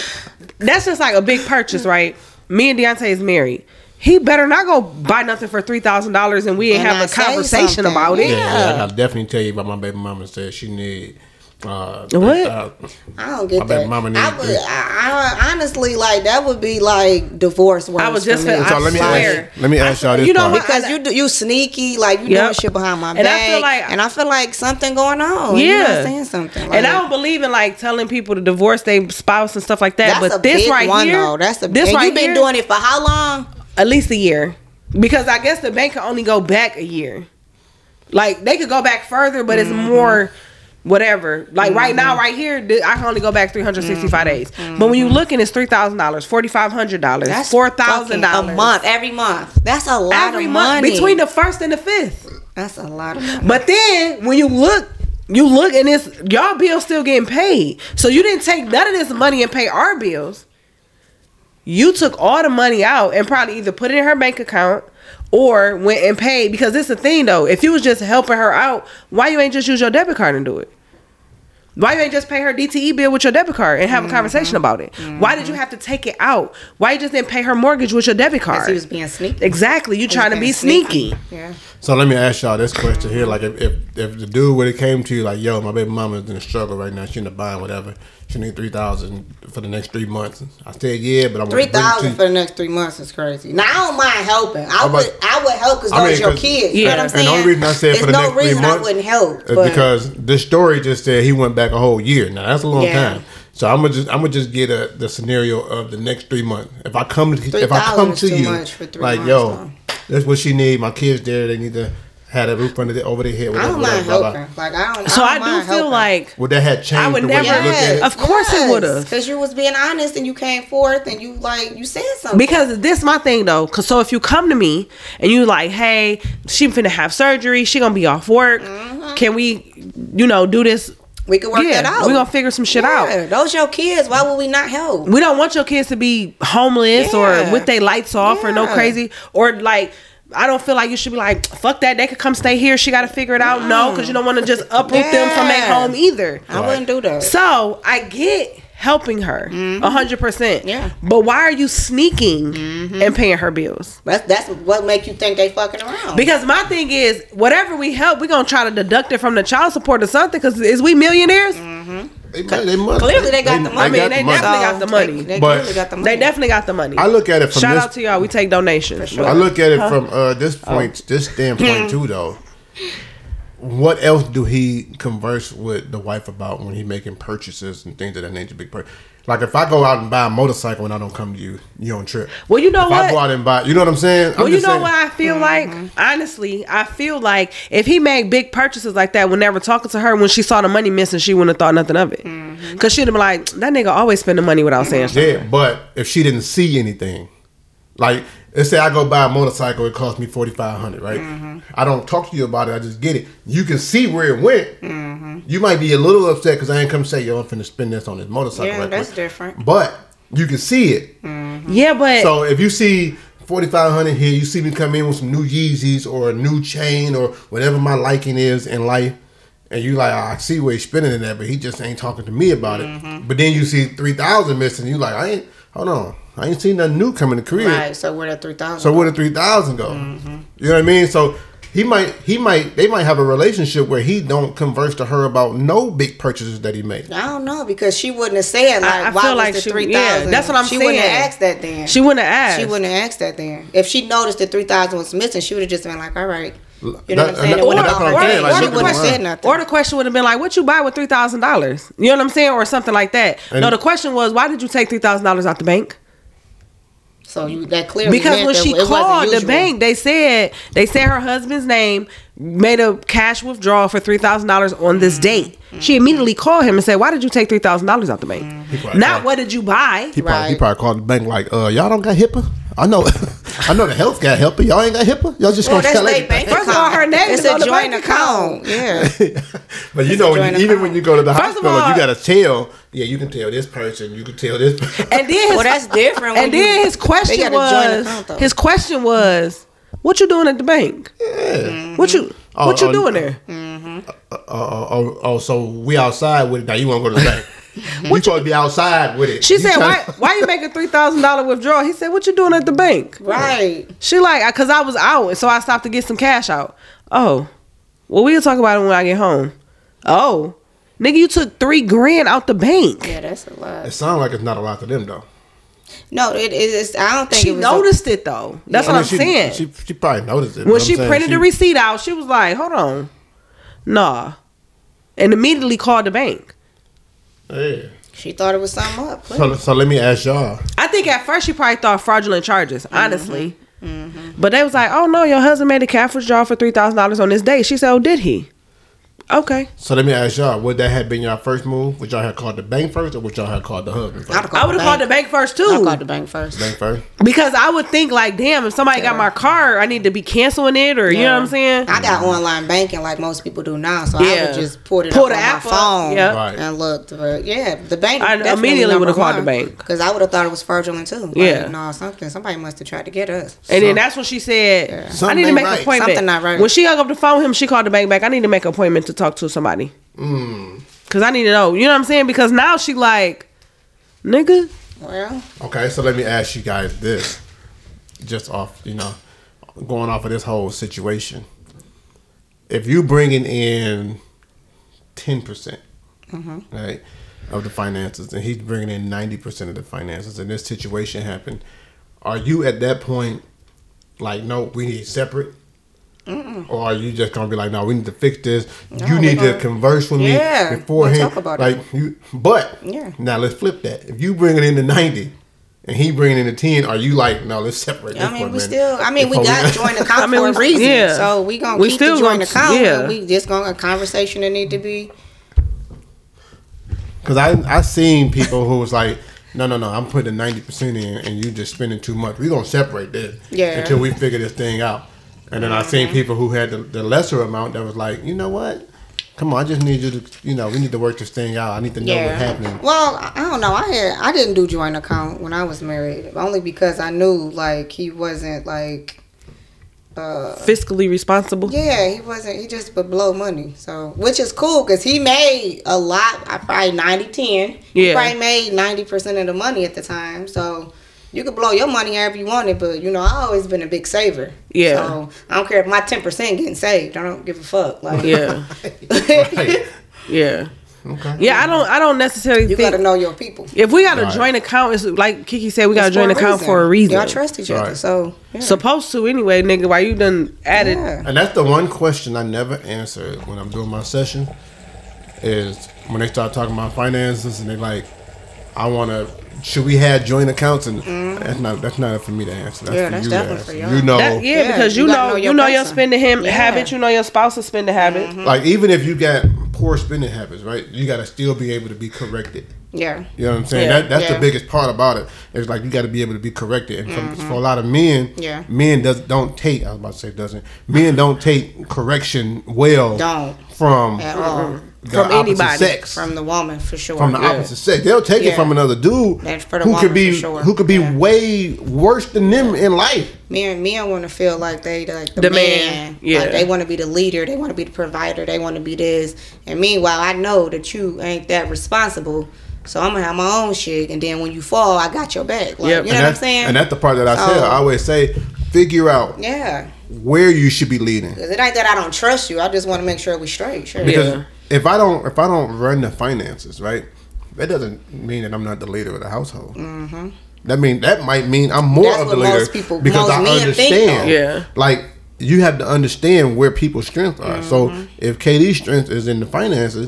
that's just like a big purchase, right? Me and Deontay is married. He better not go buy nothing for three thousand dollars, and we ain't And have I a conversation something. about it. yeah, Yeah. I gotta definitely tell you about my baby mama said she need. Uh, What? uh, I don't get My that. mama I would. I, I honestly like that would be like divorce words. I was just for me. So I let me swear. ask, let me ask y'all this you know part. what? because you do- you sneaky, like you doing shit behind my And back, I feel like- and I feel like something going on. Yeah. You're saying something. Like, and I don't believe in like telling people to divorce their spouse and stuff like that. that's but a this big right one here, though. That's a this and right you've been here, doing it for how long? at least a year, because I guess the bank can only go back a year. Like they could go back further, but it's Mm-hmm. more whatever. Like right now, right here, I can only go back 365 days. But when you look looking, it's three thousand dollars, forty five hundred dollars, Mm-hmm. four thousand dollars a month, every month. That's a lot every of month money between the first and the fifth. That's a lot of money. But then when you look, you look and it's y'all bills still getting paid. So you didn't take none of this money and pay our bills. You took all the money out and probably either put it in her bank account or went and paid because this is the thing though. If you was just helping her out, why you ain't just use your debit card and do it? Why you ain't just pay her DTE bill with your debit card and have a mm-hmm. conversation about it? Why did you mm-hmm. have to take it out? Why you just didn't pay her mortgage with your debit Because card? he was being sneaky. exactly. You trying to be being sneaky. Yeah. So let me ask y'all this question here: Like, if if, if the dude would have came to you like, "Yo, my baby mama is in a struggle right now. She in the buying whatever. She need three thousand for the next three months." I said, "Yeah, but I want Three to bring it to thousand you." for the next three months is crazy. Now I don't mind helping. I How about- would, I would help because I those mean, your 'cause- kids. You Yeah. know what I'm saying. And saying? the only reason I said There's for the no next three reason months I wouldn't help. is but- because this story just said he went back a whole year. Now that's a long Yeah. time. So I'm gonna just I'm gonna just get a, the scenario of the next three months. If I come to if I come to you much for three like months, yo, though. that's what she need. My kids there. They need to have a roof under the, over their head. I Whatever, don't whatever, mind blah, blah. helping. Like I don't. So I, don't do mind feel helping. like Would that have changed I would the way never- you look at it? Of course it would've. Because you was being honest and you came forth and you like you said something. Because this my thing though. Cause so if you come to me and you like, hey, she finna have surgery, she gonna be off work. Mm-hmm. Can we, you know, do this? we could work yeah, that out. We're gonna figure some shit yeah, out. Those your kids. Why would we not help? We don't want your kids to be homeless or with their lights off or no crazy or like. I don't feel like you should be like, fuck that. They could come stay here. She got to figure it out. No, because you don't want to just uproot them from their home either. I wouldn't do that. So I get helping her a hundred percent. Mm-hmm. Yeah. Mm-hmm. But why are you sneaking and paying her bills? That's that's what make you think they fucking around. Because my thing is, whatever we help, we're gonna try to deduct it from the child support or something. Because is we millionaires? They, might- they must- Clearly they got the money. I mean, they money. definitely got the money. They, they But- clearly got the money. They definitely got the money. I look at it from Shout this out to y'all. We take donations. I look at it from uh, this point, this standpoint too, though. What else do he converse with the wife about when he making purchases and things of that nature? Big purchase. Like if I go out and buy a motorcycle and I don't come to you, you on trip. Well, you know if what? I go out and buy, you know what I'm saying? Well, I'm you know saying. what I feel mm-hmm. like? Honestly, I feel like if he made big purchases like that when they talking to her, when she saw the money missing, she wouldn't have thought nothing of it. Mm-hmm. Because she'd have been like, that nigga always spending money without mm-hmm. saying something. But if she didn't see anything, like let's say I go buy a motorcycle, it costs me forty five hundred, right? Mm-hmm. I don't talk to you about it. I just get it. You can see where it went. Mm-hmm. You might be a little upset because I ain't come say, "Yo, I'm finna spend this on this motorcycle." Yeah, right that's quick." different. But you can see it. Yeah, but So if you see forty five hundred here, you see me come in with some new Yeezys or a new chain or whatever my liking is in life, and you like, "Ah, I see where he's spending it at, but he just ain't talking to me about Mm-hmm. it. But then you see three thousand missing, you like, I ain't hold on, I ain't seen nothing new coming to crib. Right. So where that three thousand? So where the three thousand go? Mm-hmm. You know what I mean? So he might he might they might have a relationship where he don't converse to her about no big purchases that he made. I don't know because she wouldn't have said like I- I why feel was like the three thousand. yeah, that's what I'm saying. she wouldn't saying. have asked that then. she wouldn't have asked. She wouldn't have asked that then. If she noticed the three thousand was missing, she would have just been like, "All right." You know That- what I'm saying? that- that's what I'm been saying, like, She look wouldn't have around. said nothing. Or the question would have been like, "What you buy with three thousand dollars?" You know what I'm saying, or something like that. And- no, the question was, "Why did you take three thousand dollars out the bank?" So you that clearly Because when that she it called the bank, they said they said her husband's name, made a cash withdrawal for three thousand dollars on this Mm-hmm. date. She immediately called him and said, "Why did you take three thousand dollars out the bank? probably Not called- what did you buy?" He probably, he probably called the bank like, uh, y'all don't got HIPAA? I know, I know the health got HIPAA. Y'all ain't got HIPAA. Y'all just Well, gonna that's tell their everything. bank First of all, her name it's is a on the joint bank account. Yeah. But you know, when you, even when you go to the First hospital, all- you gotta tell. Yeah, you can tell this person. You can tell this. person. And then his, Well, that's different. when and you- then his question got a joint was account, his question was, "What you doing at the bank? What you mm-hmm. what you oh, oh doing there?" Mm-hmm. uh, oh, oh, oh, so we outside with it. Now you want to go to the bank? Mm-hmm. you supposed to be outside with it. She You said, tryna- "Why why you make a three thousand dollar withdrawal?" He said, "What you doing at the bank?" Right. She like, cause I was out, so I stopped to get some cash out. Oh, well, we'll talk about it when I get home. Oh, nigga, you took three grand out the bank. Yeah, that's a lot. It sounds like it's not a lot to them though. No, it is. I don't think She it was. noticed it though. That's I what mean, I'm she, saying. She, she probably noticed it. when she saying printed she- the receipt out, she was like, "Hold on, nah," and immediately called the bank. Yeah. she thought it was something up. So, so let me ask y'all. I think at first she probably thought fraudulent charges, Mm-hmm. honestly. But they was like, "Oh no, your husband made a cash withdrawal for three thousand dollars on this day." She said, "Oh, did he?" Okay. So let me ask y'all. Would that have been your first move? Would y'all have called the bank first, or would y'all have called the husband I'd have first? called I would have called the bank first too. I called the bank first. Bank first. Because I would think like, damn, if somebody got my car, I need to be canceling it, or you know what I'm saying? I got online banking like most people do now, so I would just pull it Pull up the on app my up, phone yeah. Right. and looked. But yeah, the bank. I immediately would've called the bank. because I would have thought it was fraudulent too. Like, Yeah. no, something. Somebody must have tried to get us. And then that's when she said, "I Something need to ain't make an right. appointment." Something not right. When she hung up the phone with him, she called the bank back. I need to make an appointment to talk to somebody. Hmm. Cause I need to know. You know what I'm saying? Because now she like, nigga. Well, Okay, so let me ask you guys this, just off, you know, going off of this whole situation. If you bringing in ten percent, right, of the finances, and he's bringing in ninety percent of the finances, and this situation happened, are you at that point like, no, we need separate? Or are you just gonna be like, no, we need to fix this. you need to gonna- converse with Yeah, me we'll beforehand. talk about it. like you, but Yeah. now let's flip that. If you bring it in the ninety, and he bringing in the ten, are you like, no, let's separate this I for mean, we minute still. I mean, we before got joint account I mean, for a we- reason. yeah. So we gonna We keep still the joint gonna- yeah. We just gonna a conversation that need to be. Because I I seen people who was like, no, no, no, I'm putting ninety percent in, and you just spending too much. We gonna separate this Yeah. until we figure this thing out. And then I seen people who had the, the lesser amount that was like, you know what? Come on, I just need you to, you know, we need to work this thing out. I need to know what's happening. Well, I I don't know. I had I didn't do joint account when I was married, only because I knew like he wasn't like. Uh, Fiscally responsible. yeah, he wasn't. He just would blow money. So, which is cool because he made a lot. I probably 90 10. He Yeah. probably made ninety percent of the money at the time. So. You could blow your money however you wanted, but you know I always been a big saver. Yeah. So I don't care if my ten percent getting saved. I don't give a fuck. Like Yeah. right. Yeah. Okay. Yeah, I don't I don't necessarily you think gotta know your people. if we got a Right. joint account, it's like Kiki said, we got a joint for account for a reason. Y'all trust each other, Right. so yeah. Supposed to anyway, nigga. Why you done added? Yeah. And that's the one question I never answer when I'm doing my session is when they start talking about finances and they like, I want to. Should we have joint accounts? And that's not that's not for me to answer. That's Mm-hmm. Yeah, for that's you to definitely answer. for y'all. You know, That- yeah, Yeah, because you you, know, know you your know your spending him Yeah. habits. You know your spouse's spending habits. Mm-hmm. like even if you got poor spending habits, right? You got to still be able to be corrected. Yeah. You know what I'm saying? Yeah. That that's Yeah. the biggest part about it. It's like you got to be able to be corrected. And for, for a lot of men, Mm-hmm. Yeah. men does don't take. I was about to say doesn't. Men don't take correction well. Don't. from At all. the From opposite anybody. sex. From the woman, for sure. from the Yeah. opposite sex. They'll take it from another dude That's for the who could be sure. who could be Yeah. way worse than them in life. Men, men want to feel like they like the, The man. man, yeah. Like they want to be the leader. They want to be the provider. They want to be this. And meanwhile, I know that you ain't that responsible. So I'm gonna have my own shit. And then when you fall, I got your back. Like, Yep. You know what I'm saying? And that's the part that I said. So- I always say, figure out yeah. where you should be leading. Cause it ain't that I don't trust you. I just want to make sure we straight. Sure. Because Yeah. If I don't if I don't run the finances, right, that doesn't mean that I'm not the leader of the household. Mm-hmm. That mean that might mean I'm more That's of the leader most people- because most I men understand. though. Yeah. like you have to understand where people's strengths are. So Mm-hmm. if KD's strength is in the finances,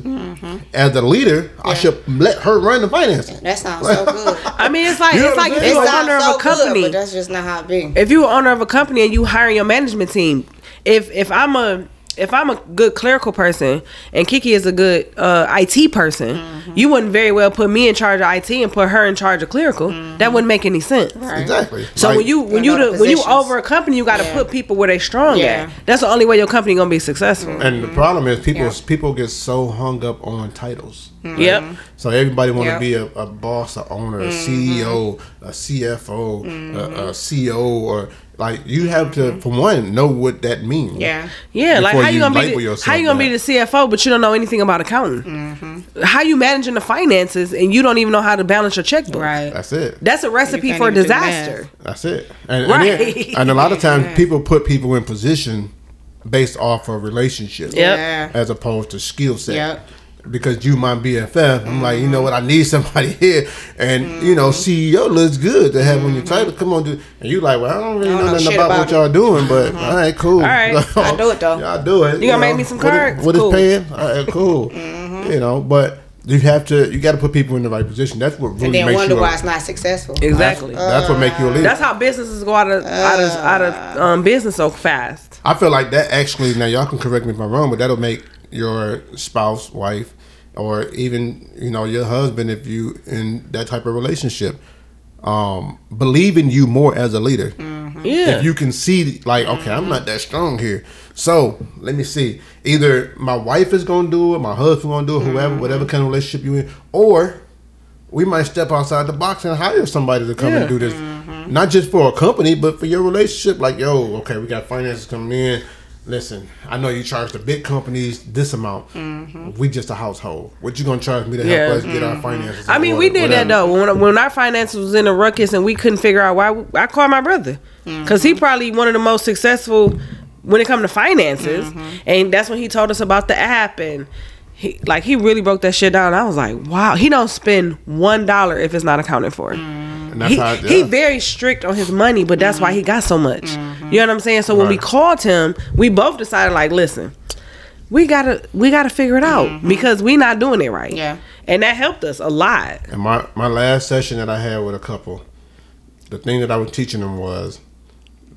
as the leader, I should let her run the finances. that sounds so good. I mean, it's like You it's like I'm if you're It owner sounds of a company. good, but that's just not how it be. if you're owner of a company and you hire your management team, if if I'm a if I'm a good clerical person and Kiki is a good uh, IT person, Mm-hmm. you wouldn't very well put me in charge of IT and put her in charge of clerical. That wouldn't make any sense. Mm-hmm. Right. Exactly. So Like, when you when You you the the, when you over a company, you got to Yeah. put people where they strong Yeah. at. That's the only way your company gonna be successful. and the problem is people Yeah. people get so hung up on titles. Yep. So everybody want to Yep. be a, a boss, a owner, a CEO, a CFO, a, a CO, or like you have to, for one, know what that means. Yeah. Yeah, like how you you gonna be label the, yourself how you gonna be the. CFO but you don't know anything about accounting? Mm-hmm. How you managing the finances and you don't even know how to balance your checkbook? Right. That's it. That's a recipe for even do disaster. That's it. And, Right. and, then- and a lot of times people put people in position based off of relationship Yep. Yeah. as opposed to skill set. Yep. Because you my BFF, I'm like, you know what? I need somebody here, and Mm-hmm. you know, CEO looks good to have on your title. Come on, do. And you like, well, I don't really I don't know, know nothing about, about what y'all doing, but all right, cool. All right. I do it, though. Y'all do it. You gonna make me some what it- cards? What is Cool. paying? All right, cool. You know, but you have to, you got to put people in the right position. That's what really And then makes wonder you. why a, it's not successful. Exactly. that's what make you a leader. That's how businesses go out of out of out of um, business so fast. I feel like that actually. Now y'all can correct me if I'm wrong, but that'll make your spouse, wife, or even you know your husband, if you in that type of relationship, um, believe in you more as a leader. Mm-hmm. Yeah. If you can see, like, okay, I'm not that strong here. So let me see. Either my wife is gonna do it, my husband gonna do it, whoever, whatever kind of relationship you in, or we might step outside the box and hire somebody to come Yeah. and do this. Not just for a company, but for your relationship. Like, yo, okay, we got finances coming in. Listen, I know you charge the big companies this amount. Mm-hmm. We just a household. What you gonna charge me to help Yeah. us get our mm-hmm. finances? I mean, we did that though. When when our finances was in a ruckus and we couldn't figure out why, we- I called my brother mm-hmm. because he probably one of the most successful when it come to finances, and that's when he told us about the app and. He, like he really broke that shit down. I was like, wow. He don't spend one dollar if it's not accounted for. And that's He, how, he yeah. very strict on his money, but that's why he mm-hmm. got so much. Mm-hmm. You know what I'm saying? So when we called him, we both decided like, listen, we gotta we gotta figure it out mm-hmm. because we not doing it right. Yeah. and that helped us a lot. And my, my last session that I had with a couple, the thing that I was teaching them was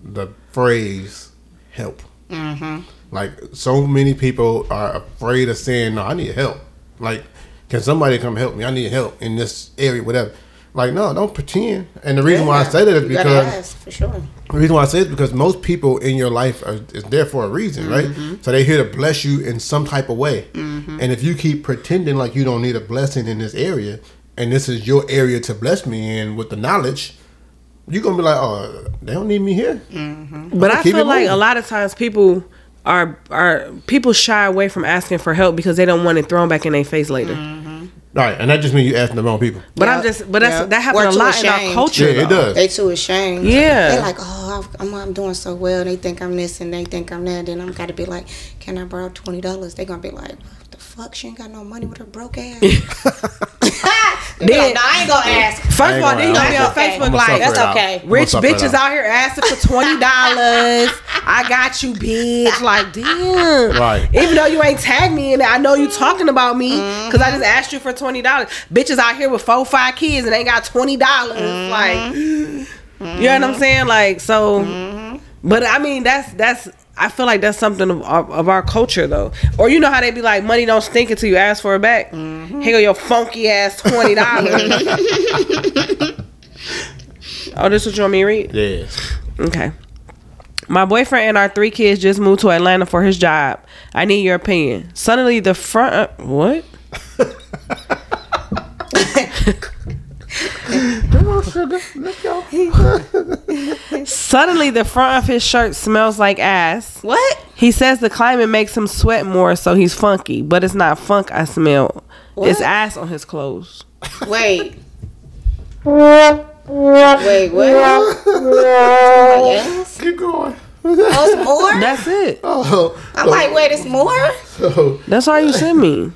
the phrase help. Mm-hmm. Like, so many people are afraid of saying, no, I need help. Like, can somebody come help me? I need help in this area, whatever. Like, no, don't pretend. And the reason why I say that is You because ask, for sure. the reason why I say it is because most people in your life are is there for a reason, right? Mm-hmm. So they're here to bless you in some type of way. Mm-hmm. And if you keep pretending like you don't need a blessing in this area, and this is your area to bless me in with the knowledge, you're gonna be like, oh, they don't need me here. Mm-hmm. But I feel like a lot of times people are are people shy away from asking for help because they don't want it thrown back in their face later. All right, and that just means you asking the wrong people. But I'm just but that's yep. that happens a too lot in our culture. Yeah, it does. They too ashamed. Yeah. They're like, oh, I'm, I'm doing so well. They think I'm this and they think I'm that. Then I'm got to be like, can I borrow twenty dollars? They're gonna be like, what the fuck? She ain't got no money with her broke ass. they be Then- like, no, I ain't gonna ask. First of all, gonna then you gonna be on. Okay. Facebook I'ma like that's okay. Rich bitches out. out here asking for twenty dollars. I got you, bitch. Like, damn. Right. Even though you ain't tagged me in it, I know you mm-hmm. talking about me because I just mm-hmm. asked you for twenty dollars. Bitches out here with four, five kids and ain't got twenty dollars. Mm-hmm. Like, you know what I'm saying? Like, so. But I mean, that's that's I feel like that's something of our, of our culture though. Or you know how they be like, money don't stink until you ask for it back. Mm-hmm. Here go your funky ass twenty dollars. oh, this is what you want me to read? Yes. Okay. My boyfriend and our three kids just moved to Atlanta for his job. I need your opinion. Suddenly, the front. Uh, what? Suddenly, the front of his shirt smells like ass. What? He says the climate makes him sweat more, so he's funky. But it's not funk I smell. It's ass on his clothes. Wait. Wait, what? yes. Keep going. Oh, it's more? That's it. Oh, I'm like, wait, it's more? so That's all you sent me.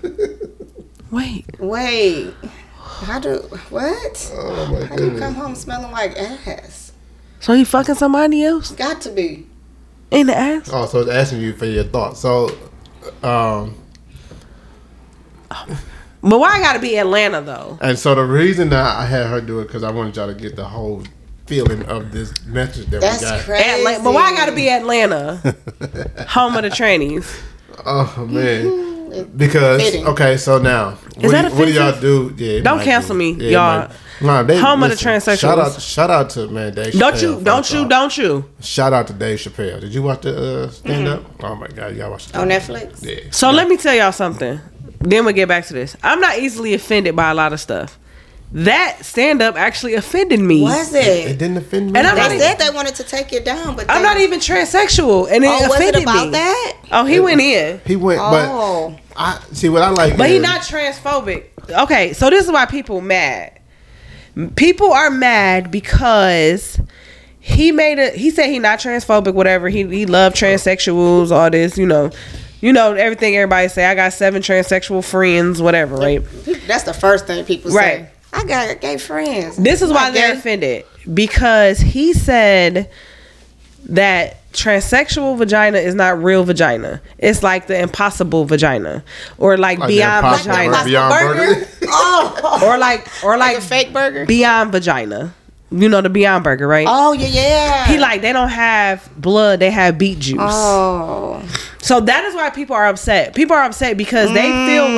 Wait. Wait. How do, what? oh my How do you come home smelling like ass? So he fucking somebody else Got to be. in the ass? Oh, so it's asking you for your thoughts. So, um, But why I gotta be Atlanta though? and so the reason that I had her do it because I wanted y'all to get the whole feeling of this message that That's we got. crazy. Atlanta. But why I gotta be Atlanta? Home of the trannies. Oh man. Because Fitting. okay, so now Is what, that do- what do y'all do? Yeah, Don't cancel be. me, it y'all. Nah, they, Home of the transsexuals. Shout out, shout out to man Dave. Don't Chappelle you? Don't you? thought. Don't you? Shout out to Dave Chappelle. Did you watch the uh, stand up? Oh my god, you gotta watch the On. Netflix? Yeah. So let me tell y'all something. Then we'll get back to this. I'm not easily offended by a lot of stuff. That stand up actually offended me. Was It it? didn't offend me. And I'm They not said they wanted to take it down, but I'm they- not even transsexual, and it Oh, was it about me. that? Oh, he went in, he went, Oh. but I see what I like. but he not transphobic. Okay, so this is why people mad. People are mad because he made a. He said he not transphobic. Whatever. He he loved transsexuals. All this, you know. You know everything everybody say. I got seven transsexual friends. Whatever. Right. That's the first thing people Right. say. I got gay friends. This is why Like they're gay- offended because he said that transsexual vagina is not real vagina. It's like the impossible vagina, or like, Like beyond vagina, Burger. Beyond Burger? oh, or like or like like, a fake burger. beyond vagina. You know the Beyond Burger, right? Oh yeah, yeah. He like they don't have blood; they have beet juice. Oh, So that is why people are upset. People are upset because they feel Mm.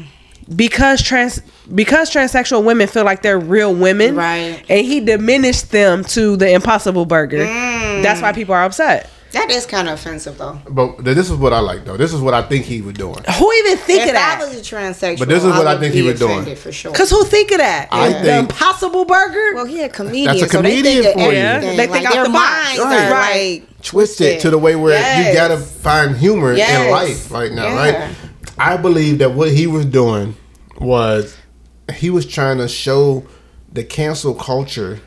like because trans because transsexual women feel like they're real women, Right. And he diminished them to the Impossible Burger. Mm. That's why people are upset. that is kind of offensive though. But this is what I like though. This is what I think he was doing. Who even think if of that? I was a transsexual, But this is what I would think he was doing. For sure. Cause who think of that? I the think- Impossible Burger. well, he a comedian. That's a so they comedian think for you. everything. They think like out their the box. minds Right. are Right. like Twisted to the way where Yes. you gotta find humor Yes. in life right now, Yeah. right? I believe that what he was doing was he was trying to show the cancel culture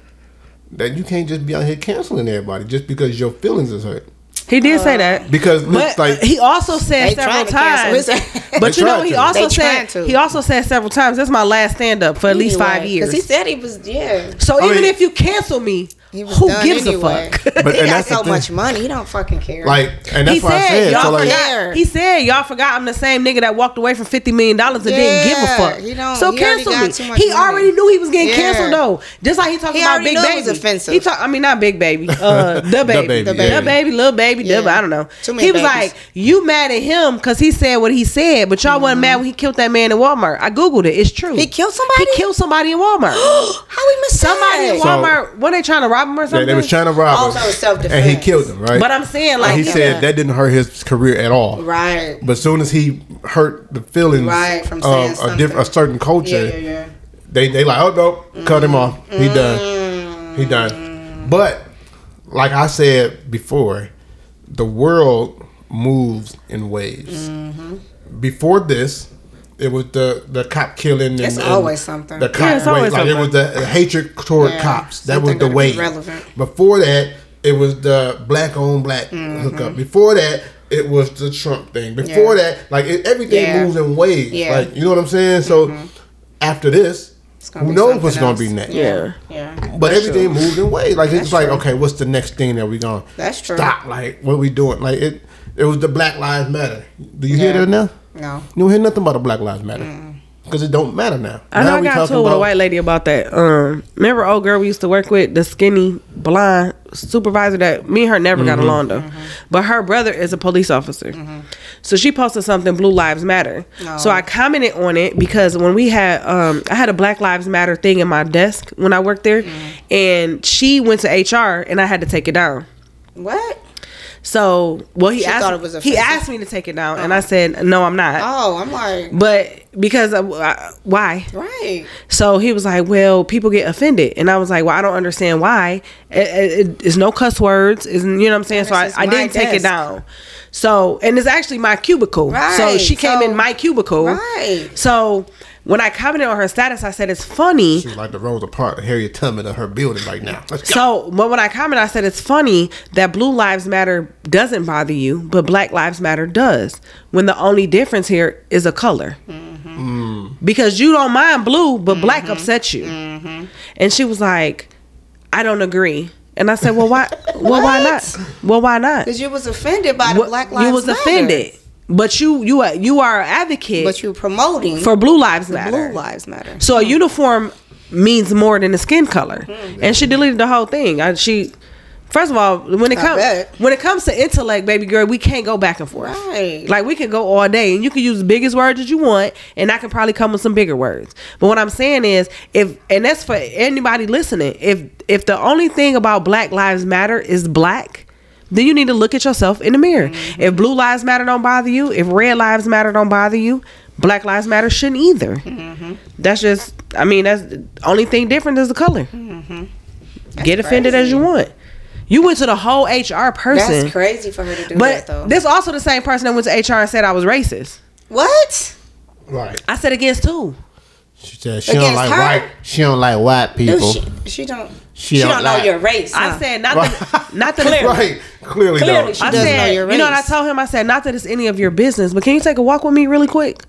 that you can't just be out here canceling everybody just because your feelings is hurt. He did say uh, that. Because But like he also said several trying to cancel times. But you know, he to. also They said he also said several times. That's my last stand up for at least five years. Because he said he was yeah. so I even mean- if you cancel me, He was who gives anyway. a fuck? But- he and got that's so much money, he don't fucking care. like and that's he why I said said y'all so like forgot- He said y'all forgot I'm the same nigga that walked away from fifty million dollars and didn't give a fuck. he don't- so he already cancel me. He money. already knew he was getting Yeah. canceled though. Just like he talking He about big baby. was offensive. He talk. I mean not big baby. Uh, the baby. the baby, The yeah. baby. Little baby. Yeah. The, I don't know. Too many he was babies. like, you mad at him because he said what he said, but y'all wasn't mad when he killed that man in Walmart. I googled it. It's true. Mm-hmm. He killed somebody? He killed somebody in Walmart. How we missed somebody in that? So- Walmart. Were they trying to rob him or something? they was trying to rob Oh, him. so it's self-defense. and he killed him, right? but I'm saying and like he yeah. said that didn't hurt his career at all. Right. But as soon as he hurt the feelings Right, from saying of a, diff- a certain culture, Yeah, yeah, yeah. they they like, oh no, cut him off. He Mm. done. He done. But like I said before, the world moves in waves. Mm-hmm. Before this, it was the the cop killing. And, It's and always something. The cop Yeah, it's always like it was the hatred toward Yeah, cops. That was the gotta wave. relevant. Before that, it was the black on black Mm-hmm. hookup. Before that, it was the Trump thing. Before Yeah. that, like it, everything Yeah. moves in waves. Yeah. Mm-hmm. Like you know what I'm saying. So after this, who knows something what's gonna be next? yeah. Yeah. But everything moves in waves. Like it's That's like okay, what's the next thing that we gonna That's true. stop? Like what we doing? Like it. It was the Black Lives Matter. Do you hear Yeah. that now? No. You don't hear nothing about the Black Lives Matter. because it don't matter now. I know now I we got talking to with a white lady about that. Um, remember old girl we used to work with, the skinny blonde supervisor that me and her never got along though, but her brother is a police officer. So she posted something Blue Lives Matter. So I commented on it because when we had um, I had a Black Lives Matter thing in my desk when I worked there, and she went to HR and I had to take it down. What? So well he She asked thought it was he asked me to take it down and I said no I'm not. Oh, I'm like, But because of, uh, why? right. So he was like, "Well, people get offended," and I was like, "Well, I don't understand why. It, it, it's no cuss words, is you know what I'm saying?" So I, I didn't take it down. So and it's actually my cubicle. So she came so- in my cubicle. Right. So when I commented on her status, I said it's funny. She's like the Rosa Parks, Harriet Tubman of her building right now. Let's go. So, but when I commented, I said it's funny that Blue Lives Matter doesn't bother you, but Black Lives Matter does. When the only difference here is a color, mm-hmm. because you don't mind blue, but black mm-hmm. upsets you. Mm-hmm. And she was like, "I don't agree." And I said, "Well, why? well, why not? Well, why not? Because you was offended by the What- Black Lives Matter. you was Matter. offended, but you you are you are an advocate But you're promoting for Blue Lives Matter. Blue Lives Matter. So a uniform means more than a skin color, hmm. and she deleted the whole thing. I, she, first of all, when it comes when it comes to intellect, baby girl, we can't go back and forth. Right. Like we can go all day, and you can use the biggest words that you want, and I can probably come with some bigger words. But what I'm saying is, if and that's for anybody listening, if if the only thing about Black Lives Matter is black. Then you need to look at yourself in the mirror. Mm-hmm. If blue lives matter don't bother you, if red lives matter don't bother you, black lives matter shouldn't either. Mm-hmm. That's just, I mean, that's the only thing different is the color. Mm-hmm. Get offended as you want. You went to the whole HR person, That's crazy for her to do that though. this also the same person that went to HR and said I was racist. what? right. I said against too. She said she don't like her? white. She don't like white Dude, people. she, she don't. She She, don't don't, know like- your race. I huh? said not that, not that Clearly. right. Clearly, Clearly don't. she I doesn't said, know your race. you know what I told him? I said, not that it's any of your business, but can you take a walk with me really quick?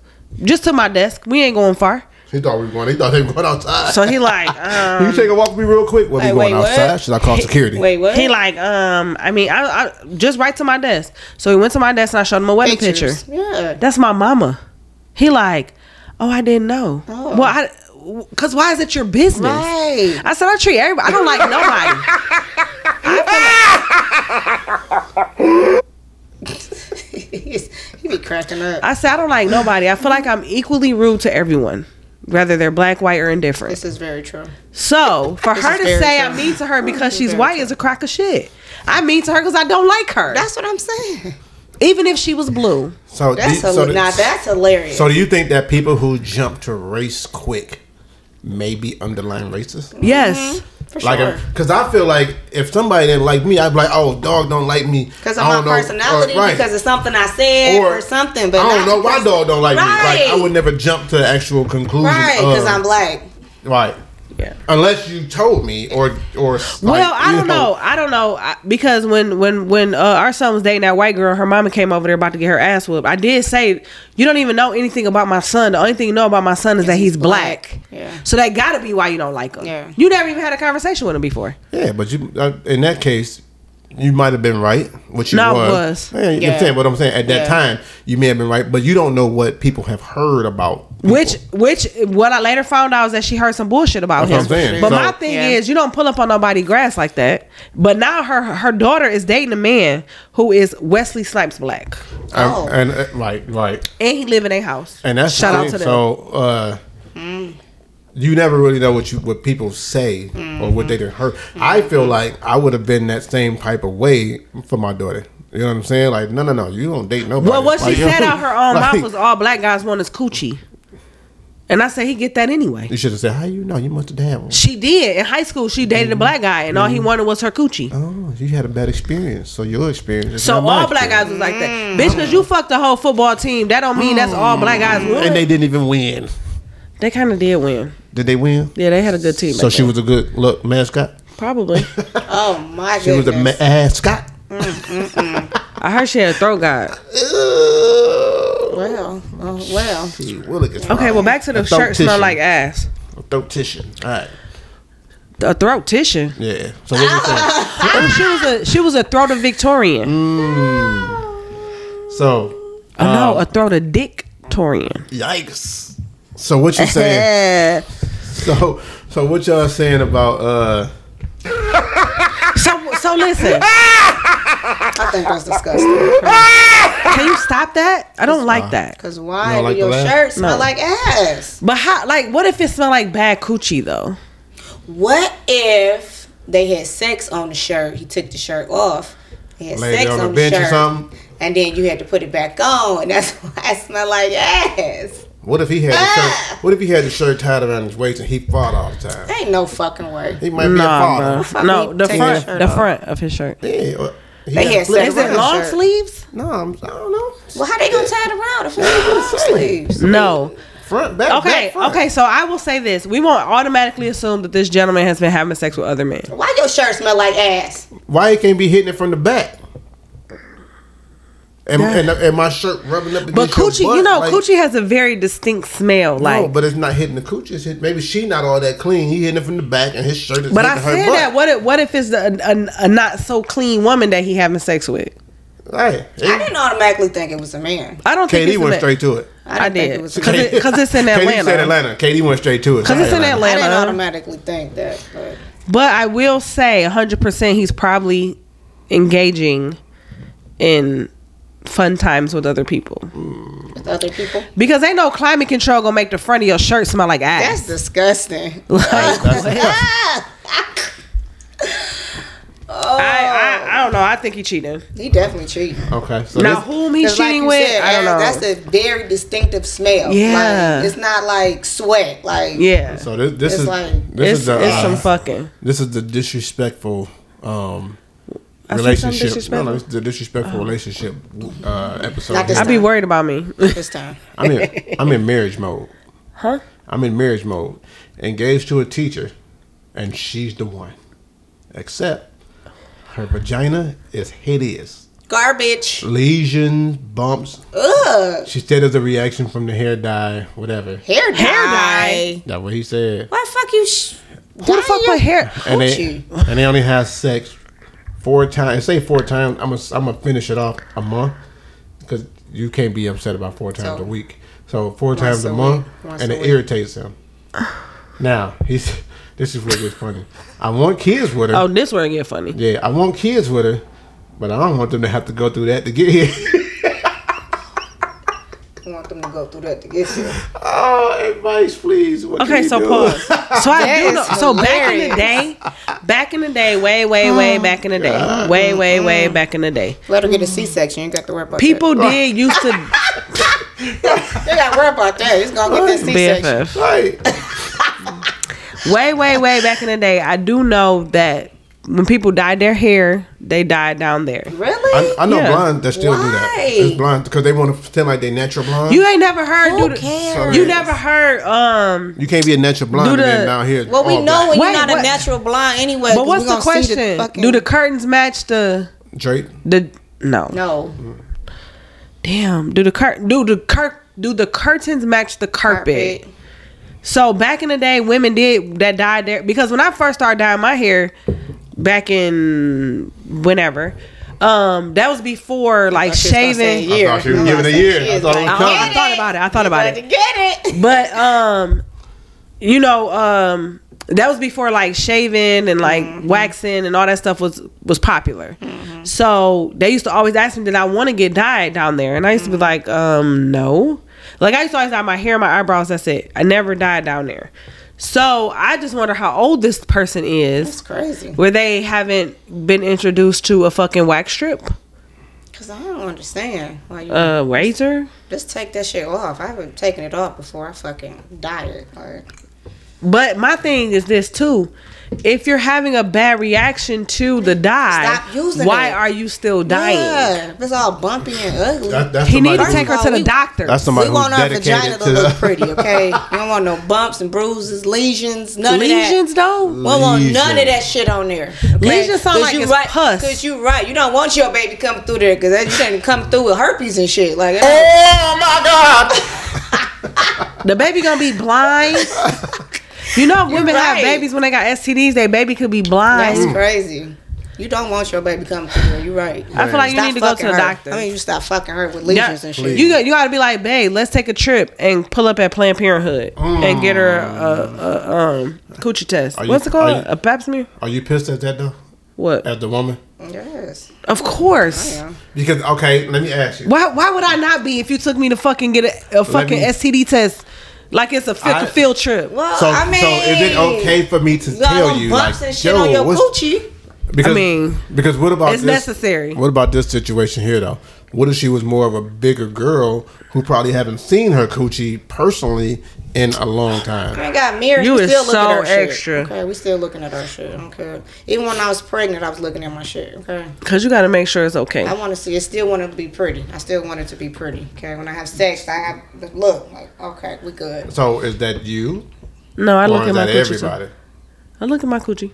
Just to my desk. We ain't going far. He thought we were going. He thought they were going outside. So he like, Can you um, take a walk with me real quick? Well, we Hey, going wait, what? outside. Should I call security? Wait, what? he like, um, I mean, I, I just right to my desk. So he went to my desk and I showed him a wedding Pictures. picture. Yeah. That's my mama. He like, oh, I didn't know. Oh. Well, I, cause why is it your business? Right. I said I treat everybody. I don't like nobody. He be cracking up. I said I don't like nobody. I feel like I'm equally rude to everyone, whether they're black, white, or indifferent. This is very true. So for her to say true. I'm mean to her because she's white true. is a crack of shit. I'm mean to her because I don't like her. That's what I'm saying. Even if she was blue. So, That's do, a, so, do- now that's hilarious. so do you think that people who jump to race quick may be underlying racist? Mm-hmm. Yes. for Like, sure. because I feel like if somebody didn't like me, I'd be like, "Oh, dog don't like me Because of my don't know, personality, or- right. because of something I said Or- or, something. But I don't know why dog don't like me. Like, I would never jump to the actual conclusion. Right, because I'm black. right. Yeah. Unless you told me, or or like, well, I don't know. I don't know I, because when when when uh, our son was dating that white girl, her mama came over there about to get her ass whooped. I did say you don't even know anything about my son. The only thing you know about my son is that he's black. Yeah. So that got to be why you don't like him. Yeah. You never even had a conversation with him before. Yeah, but you uh, in that case, you might have been right, which you No, I was. was. Yeah, you Yeah. understand what I'm saying? At that Yeah. time, you may have been right, but you don't know what people have heard about. people. Which which what I later found out is that she heard some bullshit about That's him. what I'm saying. But So- my thing Yeah. is, you don't pull up on nobody grass like that. But now her her daughter is dating a man who is Wesley Snipes black, Um, Oh. and uh, right, right, and he live in a house. and that's shout out to them. So, uh, you never really know what you what people say or what they done heard. I mm-hmm. feel like I would have been that same type of way for my daughter. You know what I'm saying? Like, no, no, no, you don't date nobody. well, what she Like, you said know, out her own like, mouth was all black guys want is coochie, and I said he get that anyway. You should have said, "How you know? You must have had one." She did in high school. She dated a mm-hmm. black guy, and all he mm-hmm. wanted was her coochie. Oh, you had a bad experience. So your experience. Is So not my all black experience. guys was like that, bitch. Because you fucked the whole football team. That don't mean that's all black guys mm. want. and they didn't even win. They kind of did win. Did they win? Yeah, they had a good team. So she then. was a good look mascot. probably. Oh my God. She was a goodness. mascot. I heard she had a throat guard. well, oh, well. Okay, well back to the A throat shirt smell like ass. A throat tissue. All right. A throat tissue. Yeah. So what we saying? Oh, she was a she was a throat of Victorian. So Oh no, um, a throat of Dictorian. yikes. So what you saying? so so what y'all saying about uh so so listen. I think that's disgusting. Can you stop that? I don't like that. Cause why You don't do like your the laugh? shirt smell No. like ass? But how? Like, what if it smell like bad coochie though? What if they had sex on the shirt? He took the shirt off. They had Laid it sex on on, a the bench or shirt, something? and then you had to put it back on, and that's why it smell like ass. What if he had the Ah! shirt what if he had the shirt tied around his waist and he fought all the time? Ain't no fucking way. He might be a father. No, the front, the off. front of his shirt. Yeah, he They had had flip sex Is it long shirt. sleeves? No, I'm, I don't know. Well, how they gonna tie it around if it's long sleeves? No. Front, back, Okay, back, front. okay. So I will say this: we won't automatically assume that this gentleman has been having sex with other men. Why your shirt smell like ass? Why he can't be hitting it from the back? And, and, and my shirt rubbing up against But your coochie, you know, like- coochie has a very distinct smell. No, but it's not hitting the coochie. It's hit, maybe she not all that clean. He hitting it from the back, and his shirt is but I hitting her said butt. that. What if, what if it's a, a, a not so clean woman that he having sex with? Hey, I didn't automatically think it was a man. I don't think KD it's a went straight to it. I, I didn't think did it because man. it, 'cause it's in KD Atlanta. said Atlanta. Katie went straight to it because it's in I Atlanta. didn't automatically think that, but But I will say 100% he's probably engaging in fun times with other people. with other people, Because ain't no climate control gonna make the front of your shirt smell like ass. that's disgusting. Like, Ah! I, I, I don't know. I think he cheating. He definitely cheating. Okay, so now, this, whom he's 'Cause like cheating you with, said, I don't know. That's a very distinctive smell. Yeah. Like, it's not like sweat. Like yeah. so this, this It's is like- this it's is the it's uh, some fucking. this is the disrespectful um, I relationship. No, no, it's the disrespectful relationship uh, episode. Not this I be worried about me. this time. I'm in I'm in marriage mode. huh? I'm in marriage mode. Engaged to a teacher, and she's the one. Except her vagina is hideous. Garbage. Lesions, bumps. Ugh. She said as a reaction from the hair dye, whatever. Hair dye. Hair dye. That's what he said. Why the fuck you? Sh- Who the fuck put hair? And they Coochie. and they only have sex four times. Say four times. I'm gonna I'm gonna finish it off a month because you can't be upset about four times So, a week. So four times a, a month, and a it week. irritates him. Now he's this is where it gets funny. I want kids with her. Oh, this where it get funny. Yeah, I want kids with her, but I don't want them to have to go through that to get here. I want them to go through that to get here. oh, advice, please. What can Okay, you so do? pause. So I do know. So back in the day, back in the day, way, way, way mm. back in the day, way, way, way mm-hmm. back in the day, Let her get a C-section. You ain't got to worry about people that. did used to They got to worry about that. He's gonna get this C-section. BFF. Right. Way, way, way back in the day, I do know that when people dyed their hair, they died down there. Really? I, I know Yeah. blondes that still do that. Why? It's blonde because they want to pretend like they natural blonde. You ain't never heard. Who do the. You never heard. Um. You can't be a natural blonde Do and then the- down here. well, we all know when Wait, you're not what- a natural blonde anyway. But 'cause what's the gonna see question? fucking- Do the curtains match the black. Drake. the? No. no Damn. Do the cur do the cur do the curtains match the carpet? carpet? So back in the day, women did that dyed their because when I first started dyeing my hair, back in whenever, um, that was before like She was gonna say shaving. a year. I thought she was giving about a year. I thought it was I, coming. I thought about it. I thought about About to it. get it. But um, you know, um, that was before like shaving and like waxing and all that stuff was was popular. So they used to always ask me, "Did I want to get dyed down there?" And I used to be like, "Um, no." Like I used to always dye my hair, my eyebrows. That's it. I never dyed down there. So I just wonder how old this person is. That's crazy. where they haven't been introduced to a fucking wax strip, Cause I don't understand why you uh, razor. just take that shit off. I haven't taken it off before I fucking it. Like, But my thing is this too. If you're having a bad reaction to the dye, Stop using why it. are you still dying? yeah, if it's all bumpy and ugly. That, that's He need to take who- her to the We- doctor. That's we somebody who's want our vagina to, to look pretty, okay? we don't want no bumps and bruises, lesions, none Lesions of that. though. We don't want none of that shit on there. Okay? Lesions sound like you it's right, pus. Cause you right. You don't want your baby coming through there because you can't come through with herpes and shit. Like, uh, Oh my God! The baby gonna be blind. You know, if women have babies when they got STDs. Their baby could be blind. that's crazy. You don't want your baby coming to you. You're right. I feel like you Stop need to go to the her. doctor. I mean, you stop fucking her with Yeah. and shit. You got you got to be like, babe, let's take a trip and pull up at Planned Parenthood and get her a, a um coochie test. You- What's it called? you- a pap smear? Are you pissed at that though? What? At the woman? Yes. Of course. I am. Because okay, let me ask you. Why why would I not be if you took me to fucking get a, a fucking me- STD test like it's a field, I- field trip? Well, So, I mean, so is it okay for me to you tell them you bumps like, and shit yo, on your what's, coochie? because, I mean, because what about it's this, necessary. What about this situation here though? What if she was more of a bigger girl who probably haven't seen her coochie personally in a long time? ain't got mirrors. You we is still looking so at our shit. extra. Okay, we still looking at our shit. I don't care. Even when I was pregnant, I was looking at my shit. Okay. Cause you got to make sure it's okay. I want to see it. Still want to be pretty. I still want it to be pretty. Okay. When I have sex, I have the look like okay, we good. So is that you No, I or look is at my coochie. everybody? Too. I look at my coochie.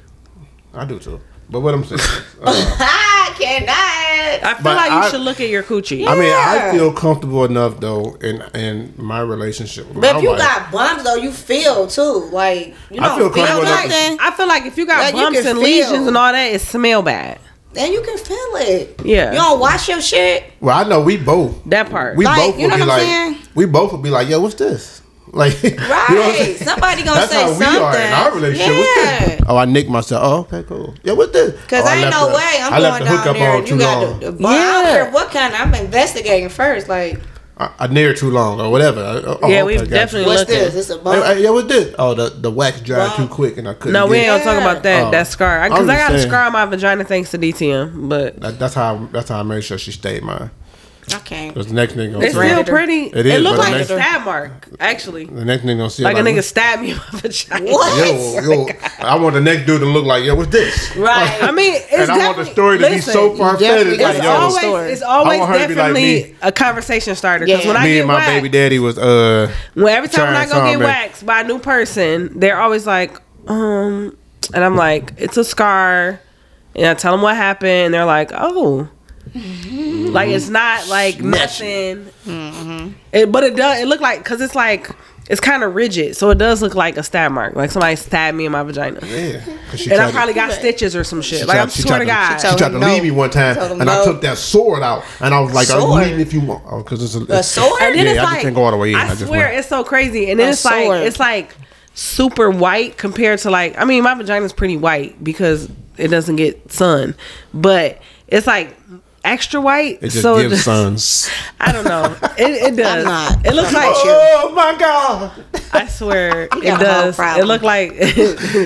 I do too. But what I'm saying, uh, I cannot. I feel But like you I- should look at your coochie. I mean, I feel comfortable enough though in in my relationship with But my if you wife. got bumps though, you feel too. Like you know, I don't feel feel, comfortable enough to- nothing. I feel like if you got Like, you bumps can and feel. lesions and all that, it smell bad. And you can feel it. Yeah. You don't wash your shit. well, I know we both That part. we Like, both you would know be what I'm like saying? we both would be like, yo, what's this? Like you know what I'm Right. Somebody gonna That's say how we something. are in our relationship. Yeah. this? Oh, I nicked myself. Oh, okay, cool. Yeah, what's this? Cause oh, ain't no the- way I'm I left going the down there. on and too you got long. the, the bump. I don't care what kind. I'm investigating first. Like, I, I near too long or whatever. Oh, Yeah, okay, we've gotcha. definitely what's looked this? at. It's a Hey, bump. hey, yeah, what's this? Oh, the the wax dried too quick and I couldn't. No, we ain't it. gonna talk about that. Oh. that scar. Oh. Because I, just got a scar on my vagina thanks to DTM. But That, that's how that's how I made sure she stayed mine. I can't. Because the next nigga gonna it's see still Predator. pretty. It It, is, looked but like a next- stab mark, actually. the next nigga gonna see Like a it nigga stabbed me in my vagina. What? Yo, yo, I want the next dude to look like, yo, what's this? Right. I mean, it's and I want the definitely- story to be listen, so far definitely fetched. Like, It's gotta yo, always, story. it's always I want her to be like definitely a conversation starter. Because Yeah. when I me get and my waxed, baby daddy was uh when every time when I trying go get something. waxed by a new person, they're always like, um, and I'm like, it's a scar, and I tell them what happened, and they're like, oh. Like it's not like nothing, mm-hmm. It- but it does. It look like because it's like it's kind of rigid, so it does look like a stab mark, like somebody stabbed me in my vagina, yeah. 'cause she and I tried to- probably got stitches or some shit. Like tried- I'm swear to God, She tried to No. leave me one time, Told him and I took that sword out, and I was like, "I'm Sword? leaving if you want." Oh, because it's a, A sword? And then Yeah, it's I just like didn't go all the way in. I I, just swear went- it's so crazy, and then A it's like it's like super white compared to like I mean my vagina's pretty white because it doesn't get sun, but it's like extra white. It just so gives sons. I don't know. It, it does. not. It looks like Oh my god! I swear it got does. It problem. look like it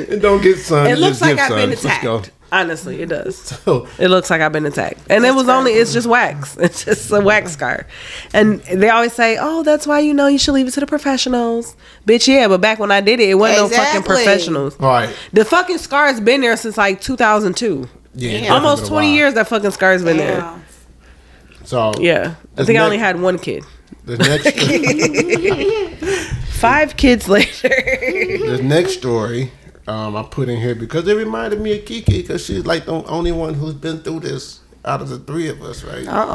It don't get sun. It looks like I've been sons. Let's go. attacked. Honestly, it does. So, It looks like I've been attacked. And it was only, it's just wax. It's just a wax scar. And they always say, oh, that's why you know you should leave it to the professionals. Bitch, yeah, but back when I did it, it wasn't no fucking professionals. all right. The fucking scar's been there since like 2002. Yeah, Almost 20 years that fucking scar's been there. So Yeah. I This think I only had one kid. the next Five kids later. the next story um, I put in here because it reminded me of Kiki because she's like the only one who's been through this out of the three of us, right? Uh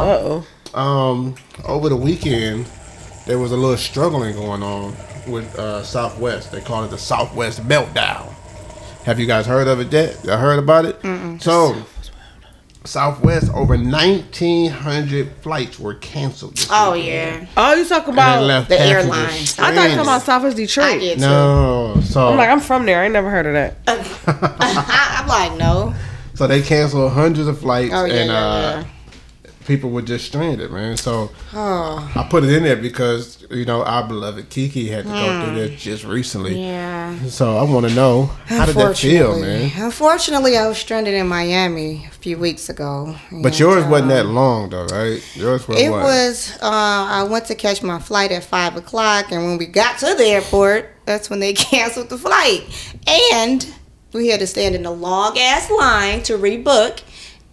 oh. Um, over the weekend, there was a little struggling going on with uh, Southwest. They call it the Southwest meltdown. Have you guys heard of it yet? You heard about it? So, Southwest, over 1,900 flights were canceled. this Oh weekend. yeah. Oh, you talk about. left the passengers airline. I I thought you were talking stranded. about Southwest Detroit. I No, so I'm like, I'm from there. I ain't never heard of that. I, I'm like, no. so they canceled hundreds of flights, Oh yeah, and yeah, uh, yeah. People were just stranded, man. So Oh, I put it in there because you know our beloved Kiki had to go through this just recently. Hmm. yeah. So I want to know how did that feel, man? Unfortunately, I was stranded in Miami a few weeks ago. But and, yours wasn't uh, that long though, right? Yours was It what? was. Uh, I went to catch my flight at five o'clock, and when we got to the airport, that's when they canceled the flight, and we had to stand in a long ass line to rebook.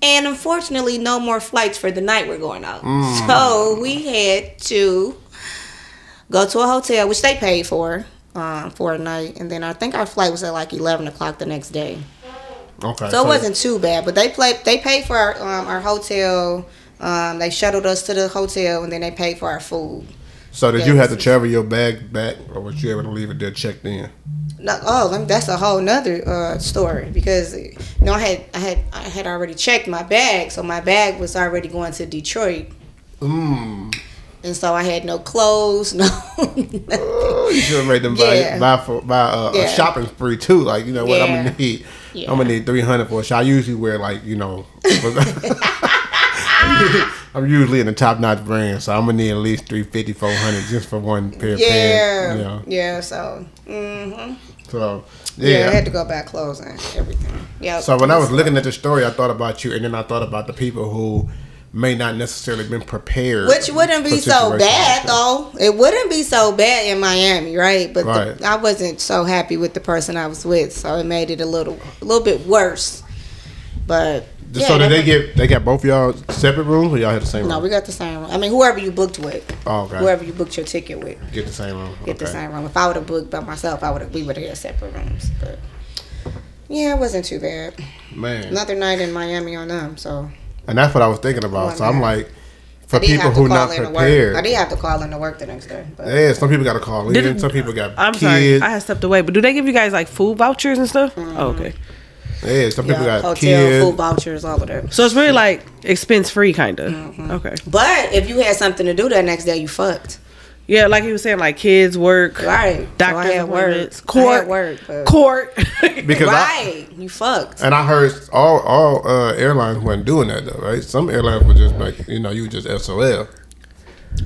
And unfortunately, no more flights for the night were going out. Mm. So we had to go to a hotel, which they paid for, um, for a night. And then I think our flight was at like eleven o'clock the next day. okay. So it wasn't too bad, but they played. They paid for our um, our hotel. Um, they shuttled us to the hotel, and then they paid for our food. So did yeah, you have to travel your bag back, or was you able to leave it there checked in? no, oh, that's a whole nother uh, story because you know I had I had I had already checked my bag, so my bag was already going to Detroit, Mm. and so I had no clothes, no. Oh, you should have made them Yeah. buy buy for buy uh, a Yeah. shopping spree too. Like you know what I'm gonna need. Yeah. I'm gonna need three hundred for a shot. I usually wear like you know. I'm usually in the top notch brand, so I'm gonna need at least 350, 400 just for one pair of yeah, pants. You know, yeah. So, hmm so yeah. yeah. I had to go back clothes and everything. Yeah. So when I was looking at the story, I thought about you, and then I thought about the people who may not necessarily been prepared. Which wouldn't be so bad though. It wouldn't be so bad in Miami, right? But the- I wasn't so happy with the person I was with, so it made it a little, a little bit worse. But yeah, so did they get they got both y'all separate rooms, or y'all had the same room? No, we got the same room. I mean, whoever you booked with, oh, okay. whoever you booked your ticket with, Get the same room. get the same room. If I would have booked by myself, I would have. We would have had separate rooms. But yeah, it wasn't too bad. Man, Another night in Miami on them. So and that's what I was thinking about. So I'm like, for I people who not in work. prepared, I did have to call in to work the next day. But yeah, some people got to call in. Did- some people got I'm sorry, kids. I had stepped away. But do they give you guys like food vouchers and stuff? Mm-hmm. Oh, okay. Yeah, some people yeah, got hotel, kids. food vouchers, all of that. So it's really like expense free, kind of. Mm-hmm. Okay. But if you had something to do that next day, you fucked. Yeah, like he was saying, like kids work, Right. doctors so I work. appointments, I court, had work. But court. Because I, you fucked. and I heard all all uh, airlines weren't doing that though, right? Some airlines were just like, you know, you just SOL.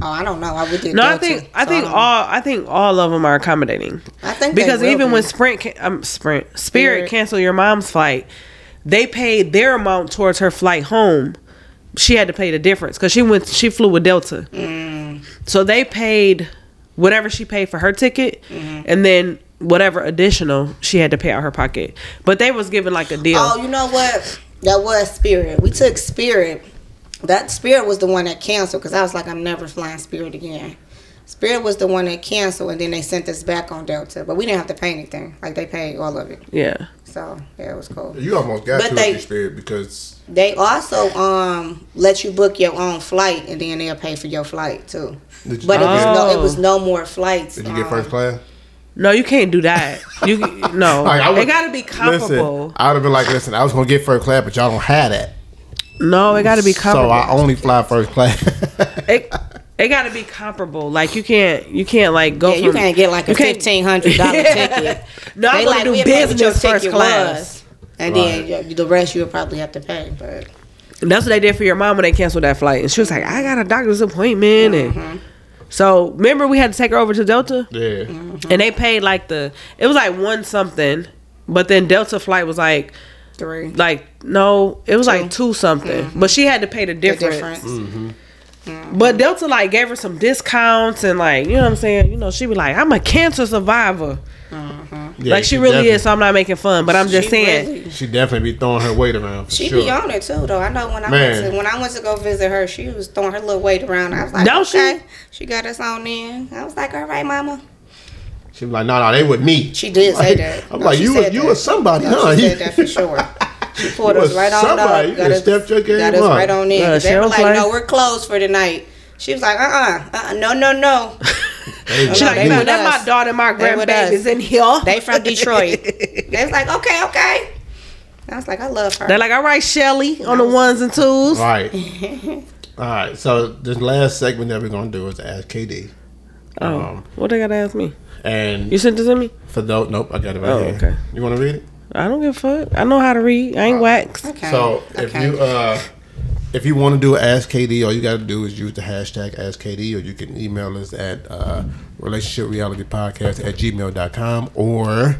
Oh, I don't know. I would did no, I Delta, think I so think don't- all I think all of them are accommodating. I think they because will even be. when Sprint can, um Sprint Spirit, Spirit. canceled your mom's flight, they paid their amount towards her flight home. She had to pay the difference because she went she flew with Delta, Mm. so they paid whatever she paid for her ticket, Mm-hmm. and then whatever additional she had to pay out of her pocket. But they was given like a deal. Oh, you know what? That was Spirit. We took Spirit. That Spirit was the one that canceled because I was like, I'm never flying Spirit again. Spirit was the one that canceled, and then they sent us back on Delta, but we didn't have to pay anything. Like they paid all of it, yeah. so yeah, it was cool. You almost got But to they- it, Spirit, because They also um let you book your own flight, and then they'll pay for your flight too. did you, But it was no, it Oh. was no more flights. did you get um, first class? No, you can't do that. You no. Like, I would- it got to be comparable. Listen, I would have been like, listen, I was gonna get first class, but y'all don't have that. No, it got to be So. I only fly first class. it it got to be comparable. Like you can't you can't like go. Yeah, you from- can't get like a fifteen hundred dollar ticket. No, I'm They gonna like, do we'll pay your business first ticket class. was, and then the rest you'll probably have to pay. But And that's what they did for your mom when they canceled that flight. And she was like, I got a doctor's appointment. Mm-hmm. And so remember we had to take her over to Delta? yeah. And they paid like the, it was like one something. But then Delta flight was like, three. like, no, it was like two something. But she had to pay the Mm-hmm. The difference. difference. But Delta like gave her some discounts and like, you know what I'm saying? You know, she was like, I'm a cancer survivor. Yeah, like she, really is, so I'm not making fun. But I'm just She saying. really- She definitely be throwing her weight around. For She sure. be on it too, though. I know when I Man. went to when I went to go visit her, she was throwing her little weight around. I was like, Don't she? she? got us on in. I was like, all right, mama. She was like, no, no, they with me. She did say that. I'm No, like, you, said was, you that. was somebody, No, huh? she You- said that for sure. She pulled us right on somebody. up. You Got could've us, stepped your game got us right on in. Uh, 'Cause they she were don't like, no, we're closed for tonight." She was like, uh uh-uh, uh, no, no, no. They She with like, they you that my daughter, my They with grandbaby's in here. They from Detroit. they was like, okay, okay. I was like, I love her. They're like, all right, Shelly, on the ones and twos. Right. All right. So the last segment that we're gonna do is Ask KD. Oh, Um, what they gotta ask me? And You sent this to me? for those, nope, I got it right Oh, here. okay. You want to read it? I don't give a fuck. I know how to read. I ain't wax. okay. So if you uh if you want to do Ask KD, all you got to do is use the hashtag Ask KD, or you can email us at uh, relationship reality podcast at gmail.com, or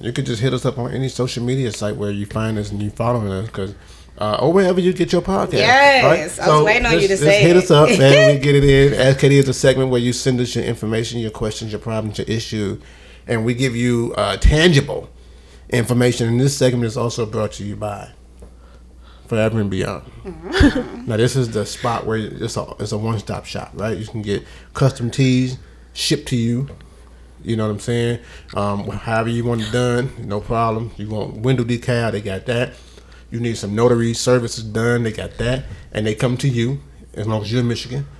you could just hit us up on any social media site where you find us and you following us, because uh, or wherever you get your podcast. Yes, I was waiting on you to just, say hit it. us up and we get it in. Ask KD is a segment where you send us your information, your questions, your problems, your issue, and we give you uh, tangible information. And this segment is also brought to you by Forever and Beyond. Mm-hmm. now this is the spot where it's a it's a one stop shop, right? You can get custom tees shipped to you. You know what I'm saying? Um, however you want it done, no problem. You want window decal, they got that. You need some notary services done, they got that, and they come to you as long as you're in Michigan.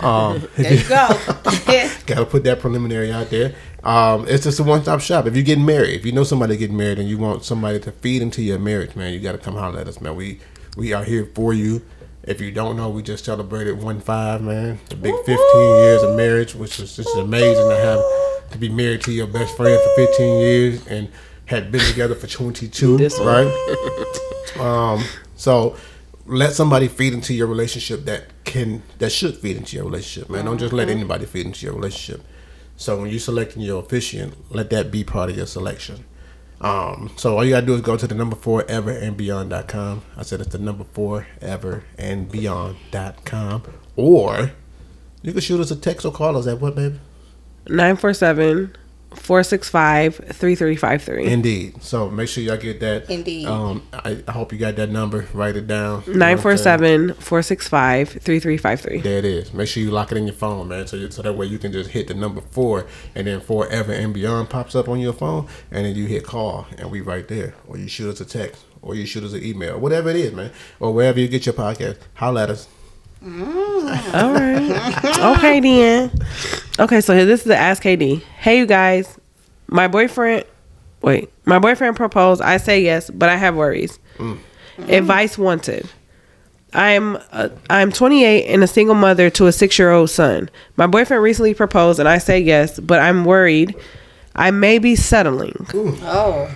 Um, There you go. Gotta put that preliminary out there. Um, it's just a one stop shop. If you're getting married, if you know somebody getting married and you want somebody to feed into your marriage, man, you gotta come holler at us, man. We we are here for you. If you don't know, we just celebrated one five, man. The big 15 years of marriage, which was just amazing to have to be married to your best friend for 15 years and had been together for 22, This right? Um, so let somebody feed into your relationship that can that should feed into your relationship, man. Don't just let anybody feed into your relationship. So when you're selecting your officiant, let that be part of your selection. Um, so all you gotta do is go to the number four ever and beyond.com. I said it's the number four ever and beyond.com. Or you can shoot us a text or call us at what, baby? 947 465 3353. Indeed. So make sure y'all get that. Indeed. Um, I, I hope you got that number. Write it down. You know what I'm saying? 947 465 3353. There it is. Make sure you lock it in your phone, man. So, you, so that way you can just hit the number four, and then forever and beyond pops up on your phone, and then you hit call, and we right there. Or you shoot us a text, or you shoot us an email, whatever it is, man. Or wherever you get your podcast, holla at us. All right. Okay, then. Okay, so this is the Ask KD. Hey, you guys. My boyfriend, wait, my boyfriend proposed. I say yes, but I have worries. Advice wanted. I'm uh, I'm 28 and a single mother to a six year old son. My boyfriend recently proposed, and I say yes, but I'm worried. I may be settling. Oh,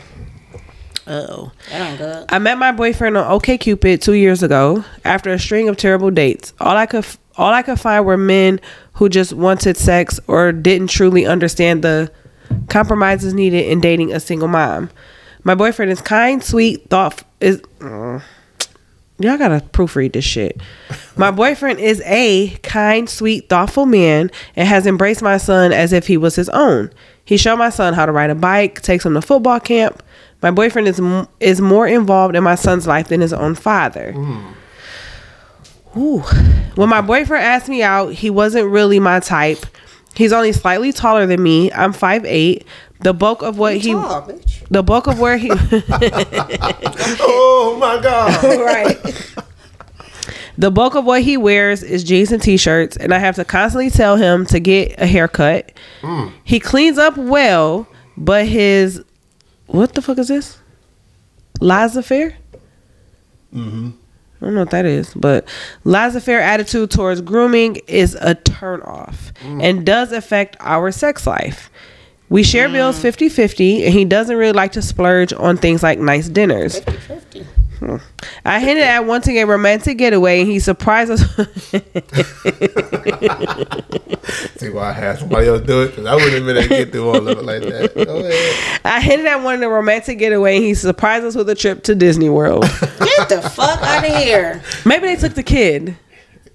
Oh. that ain't good. I met my boyfriend on OkCupid two years ago after a string of terrible dates. All I could all I could find were men who just wanted sex or didn't truly understand the compromises needed in dating a single mom. My boyfriend is kind, sweet, thoughtful. Is mm. y'all gotta proofread this shit. My boyfriend is a kind, sweet, thoughtful man and has embraced my son as if he was his own. He showed my son how to ride a bike, takes him to football camp. My boyfriend is m- is more involved in my son's life than his own father. Hmm. Ooh. When my boyfriend asked me out, he wasn't really my type. He's only slightly taller than me. I'm 5'8". The bulk of what he Tall, the bulk of where he Oh my God! right. The bulk of what he wears is jeans and t-shirts, and I have to constantly tell him to get a haircut. Hmm. He cleans up well, but his what the fuck is this? Laissez-faire? Mm-hmm. I don't know what that is, but laissez-faire attitude towards grooming is a turn off and does affect our sex life. We share bills 50-50, and he doesn't really like to splurge on things like nice dinners. 50. I hinted at wanting a romantic getaway, and he surprised us. See why I had somebody else do it because I wouldn't have been able to get through all of it like that. Go ahead. I hinted at wanting a romantic getaway, and he surprised us with a trip to Disney World. Get the fuck out of here. Maybe they took the kid.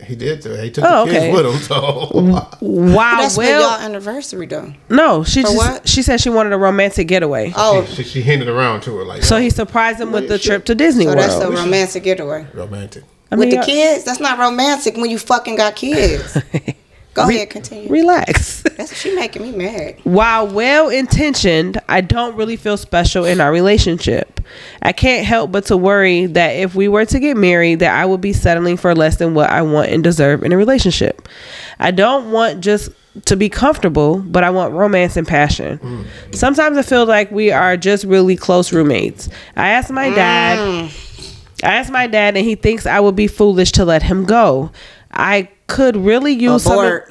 He did too. He took Oh, the kids with him. So Wow. That's for well, y'all anniversary though. no, she For just what? she said she wanted a romantic getaway. Oh, she, she hinted around to her like So oh, he surprised him with the trip to Disney so that's a World. romantic getaway. romantic. I With the kids, that's not romantic when you fucking got kids. Go ahead, continue. Relax. That's she making me mad. While well intentioned, I don't really feel special in our relationship. I can't help but to worry that if we were to get married, that I would be settling for less than what I want and deserve in a relationship. I don't want just to be comfortable, but I want romance and passion. Mm. Sometimes I feel like we are just really close roommates. I asked my dad mm. I asked my dad, and he thinks I would be foolish to let him go. I could really use some.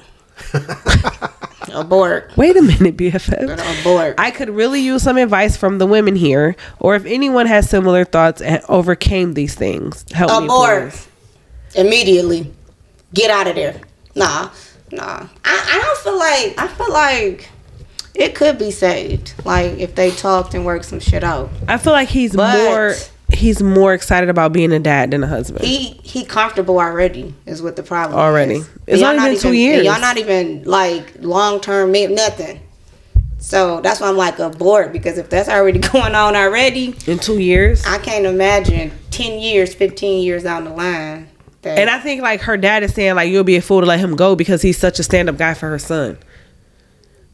Abort. Abort. Wait a minute, BFF. Abort. I could really use some advice from the women here, or if anyone has similar thoughts and overcame these things, help Abort. me, please. Immediately. Get out of there. Nah. Nah. I, I don't feel like I feel like it could be saved. Like if they talked and worked some shit out. I feel like he's But- more he's more excited about being a dad than a husband. He he comfortable already is what the problem Already. is. It's only not been two even- years. Y'all not even like long term me nothing. So that's why I'm like abort because if that's already going on already, in two years. I can't imagine ten years, fifteen years down the line. That, and I think like her dad is saying like you'll be a fool to let him go because he's such a stand up guy for her son.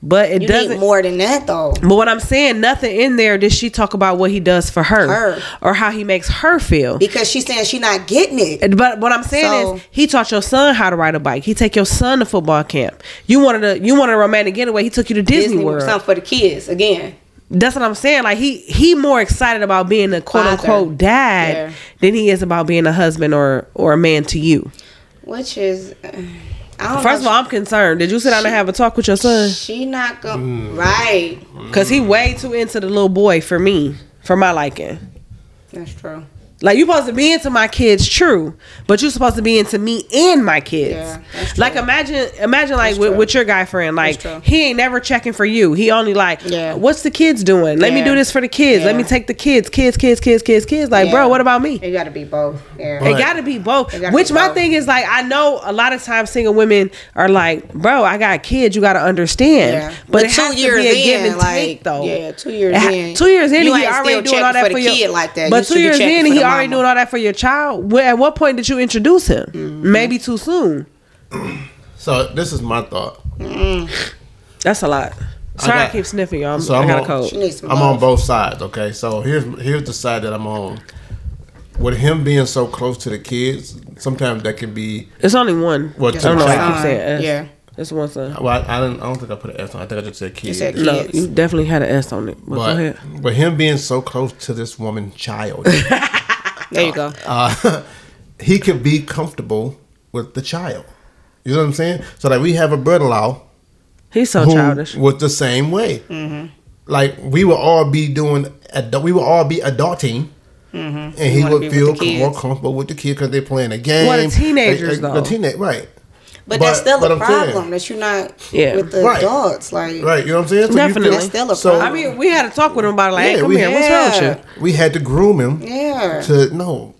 But it You doesn't. need more than that though. But what I'm saying, nothing in there did she talk about what he does for her, Her. or how he makes her feel. Because she's saying she's not getting it. But what I'm saying So- is, he taught your son how to ride a bike. He take your son to football camp. You wanted a you wanted a romantic getaway. He took you to Disney, Disney World. something for the kids again. That's what I'm saying. Like he he more excited about being a quote Father. unquote dad Yeah. than he is about being a husband or or a man to you. Which is, uh, First of all, I'm concerned. Did you sit down and have a talk with your son? she not Mm. right. Cause he way too into the little boy for me, for my liking. That's true. Like you supposed to be into my kids, true, but you supposed to be into me and my kids. Yeah, that's like imagine, imagine like with, with your guy friend, like he ain't never checking for you. He only like, Yeah. what's the kids doing? Let me do this for the kids. Let me take the kids, kids, kids, kids, kids, kids. Like, bro, what about me? It got to be both. Yeah. It got to be both. Gotta Which be my both. thing is like, I know a lot of times single women are like, bro, I got kids. You got to understand. Yeah. But, But it two has years to be a give in, and take, like, though. yeah, two years It ha- in, Two years in, you he ain't already still doing all that for for your kid like that. You But should two years in, for he the already doing all that for your child. Wh- At what point did you introduce him? Mm-hmm. Maybe too soon. So this is my thought. That's a lot. Sorry, I, got- keep sniffing you. I'm, So I I'm got a on- cold. She needs some I'm on both sides. Okay, so here's here's the side that I'm on. With him being so close to the kids, sometimes that can be. It's only one. What, I don't know I keep saying S. yeah. It's one son. Well, I, I didn't. I don't think I put an S on. It. I think I just said kids. said No, Kids. you definitely had an S on it. But, go ahead. But but him being so close to this woman child, There you go. uh, he could be comfortable with the child. You know what I'm saying? So like we have a brother-in-law He's so who childish. was the same way. Mm-hmm. Like we will all be doing, adu- we will all be adulting, and he would feel more comfortable with the kid because they're playing a game. Well, the teenagers, They- they- though. The teenage, right? But, that's still but a I'm saying- problem that you're not Yeah. with the Right. adults. Like, Right, you know what I'm saying? So you Definitely. feel- That's still a so problem. I mean, we had to talk with him about it. Like, hey, come we- here. What's wrong with you? we had to groom him yeah. to no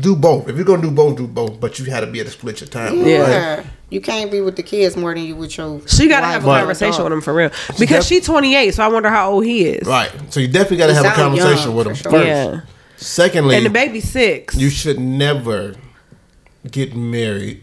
do both. If you're gonna do both, do both. But you had to be able to split your time. yeah. right? You can't be with the kids more than you with your. She got to wife have a or conversation with him for real. Because def- she's 28, so I wonder how old he is. Right. So you definitely got to have a conversation young, with him sure. first. Yeah. Secondly, And the baby's six. you should never get married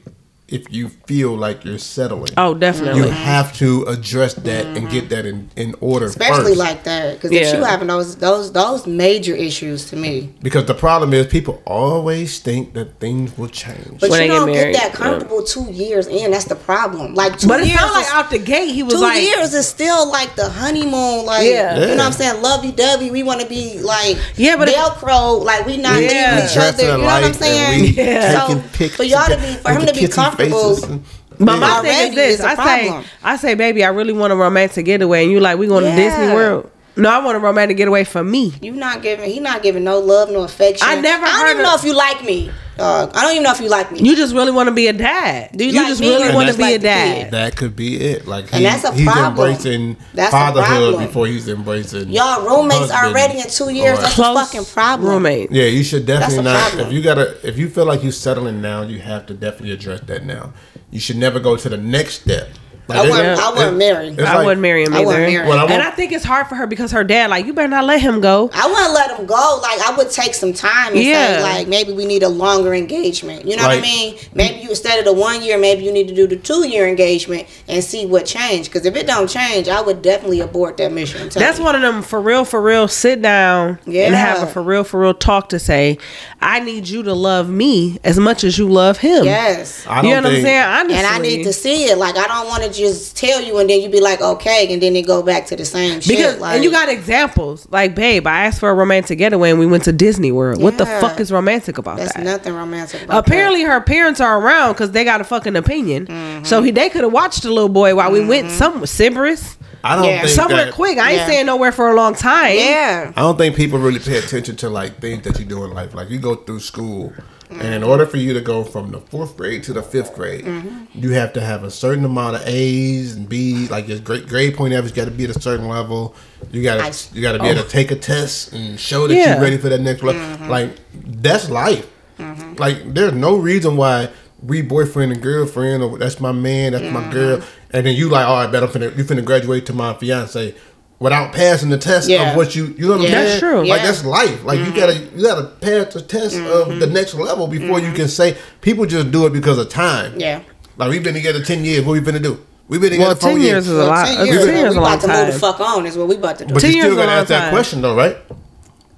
if you feel like you're settling. oh, definitely. You have to address that and get that in, in order Especially first. like that, because Yeah. if you having those those those major issues to me, because the problem is people always think that things will change. but When you don't married, get that yeah. comfortable two years in. That's the problem. Like two but it years sounds like is- out the gate, he was two like, years is still like the honeymoon. Like Yeah. you know what I'm saying, lovey dovey. We want to be like Yeah, but if- Velcro. like we not Yeah. leaving each other. You know what I'm saying? Yeah. So pics for y'all to be for him to be kissy comfortable. faces and- But my thing is this: is a I say. I say, baby, I really want a romantic getaway, and you like, we going to Disney World? No, I want a romantic getaway for me. You not giving. He not giving no love, no affection. I never I don't heard even of- know if you like me. Dog. I don't even know if you like me. You just really want to be a dad. Do you you like just me really want to be like a dad. That could be it. Like he, And that's a he's problem. embracing That's fatherhood problem. before he's embracing Y'all roommates husband already in two years. or- That's Close a fucking problem. roommate. Yeah, you should definitely That's a not. problem. If you gotta, if you feel like you're settling now, you have to definitely address that now. You should never go to the next step. Like, I wouldn't. I wouldn't marry. it's I like- wouldn't marry him I wouldn't marry Well, I and I think it's hard for her because her dad, like, you better not let him go. I wouldn't let him go. Like I would take some time and Yeah. say, like maybe we need a longer engagement. You know what I mean? Maybe you instead of the one year, maybe you need to do the two year engagement and see what changed. Because if it don't change, I would definitely abort that mission. That's you. one of them for real, for real. Sit down and have a for real, for real talk to say, I need you to love me as much as you love him. Yes. I you don't know what I'm saying? Honestly, And I need to see it. Like I don't want to just tell you and then you be like, okay, and then it go back to the same because shit. Like, and you got examples like, babe, I asked for a romantic getaway and we went to Disney World. What the fuck is romantic about that? that's that? nothing romantic. About Apparently, her parents are around because they got a fucking opinion. Mm-hmm. So he, they could have watched the little boy while we went somewhere, Sybaris, I don't Yeah. think somewhere that- quick. I ain't Yeah. staying nowhere for a long time. Yeah. I don't think people really pay attention to like things that you do in life. Like you go through school, and in order for you to go from the fourth grade to the fifth grade, mm-hmm. you have to have a certain amount of A's and B's. Like your grade grade point average got to be at a certain level. You got to you got to be able to oh. take a test and show that Yeah. you're ready for that next level. Mm-hmm. Like that's life. Mm-hmm. Like there's no reason why we boyfriend and girlfriend or that's my man, that's my girl, and then you like, all right, bet I'm finna you finna graduate to my fiance. Without passing the test Yeah. of what you, you know what I'm saying? That's true. Like Yeah. Mm-hmm. that's life. Like you gotta you gotta pass the test of the next level before you can say people just do it because of time. Yeah. Like we've been together ten years. What we finna do? We've been Well, together four ten years is a lot. Ten uh, years, Ten years we is a long about to move the time. fuck on is what we about to do. But Ten you years still is a gotta long ask that time. question though, right?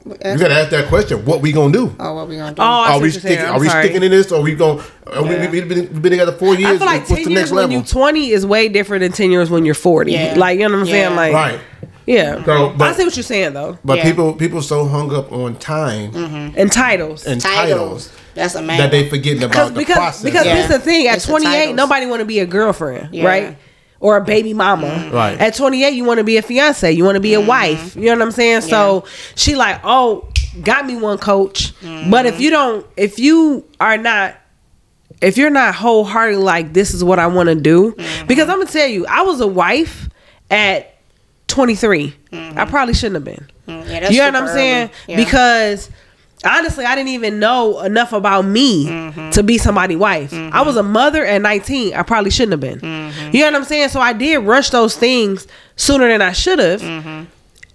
You gotta ask that question. What we gonna do? oh, what we gonna do? Oh, I Are we what you're sticking? Are I'm we sorry. sticking in this? Or we going? Are we, Yeah. we, have been, we've been together four years. I feel like What's ten the years next when level? you twenty is way different than ten years when you're forty. Yeah. Like you know what I'm saying? Like right. Yeah. So, but- I see what you're saying though. But Yeah. people people so hung up on time mm-hmm. And titles. and Titles. titles That's a man. that they forgetting about the because process. because Yeah. this is the thing. At It's 28, nobody want to be a girlfriend, Yeah. right? Or a mm-hmm. baby mama. Mm-hmm. Right. At 28, you want to be a fiance. You want to be a wife. You know what I'm saying? So she like, oh, got me one coach. But if you don't, if you are not, if you're not wholeheartedly like, this is what I want to do, because I'm gonna tell you, I was a wife at 23. I probably shouldn't have been. Mm, yeah, You know what I'm saying? Yeah. Because honestly, I didn't even know enough about me Mm-hmm. to be somebody's wife. I was a mother at 19. I probably shouldn't have been. Mm-hmm. You know what I'm saying? So I did rush those things sooner than I should have.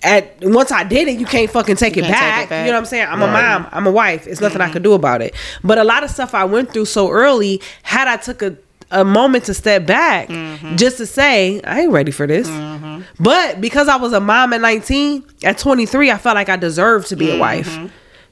At once I did it, you can't fucking take, it, Mm-hmm. can't take back. it back. You know what I'm saying? I'm a mom. I'm a wife. It's nothing I could do about it. But a lot of stuff I went through so early, had I took a a moment to step back Mm-hmm. just to say I ain't ready for this. But because I was a mom at 19, at 23, I felt like I deserved to be a wife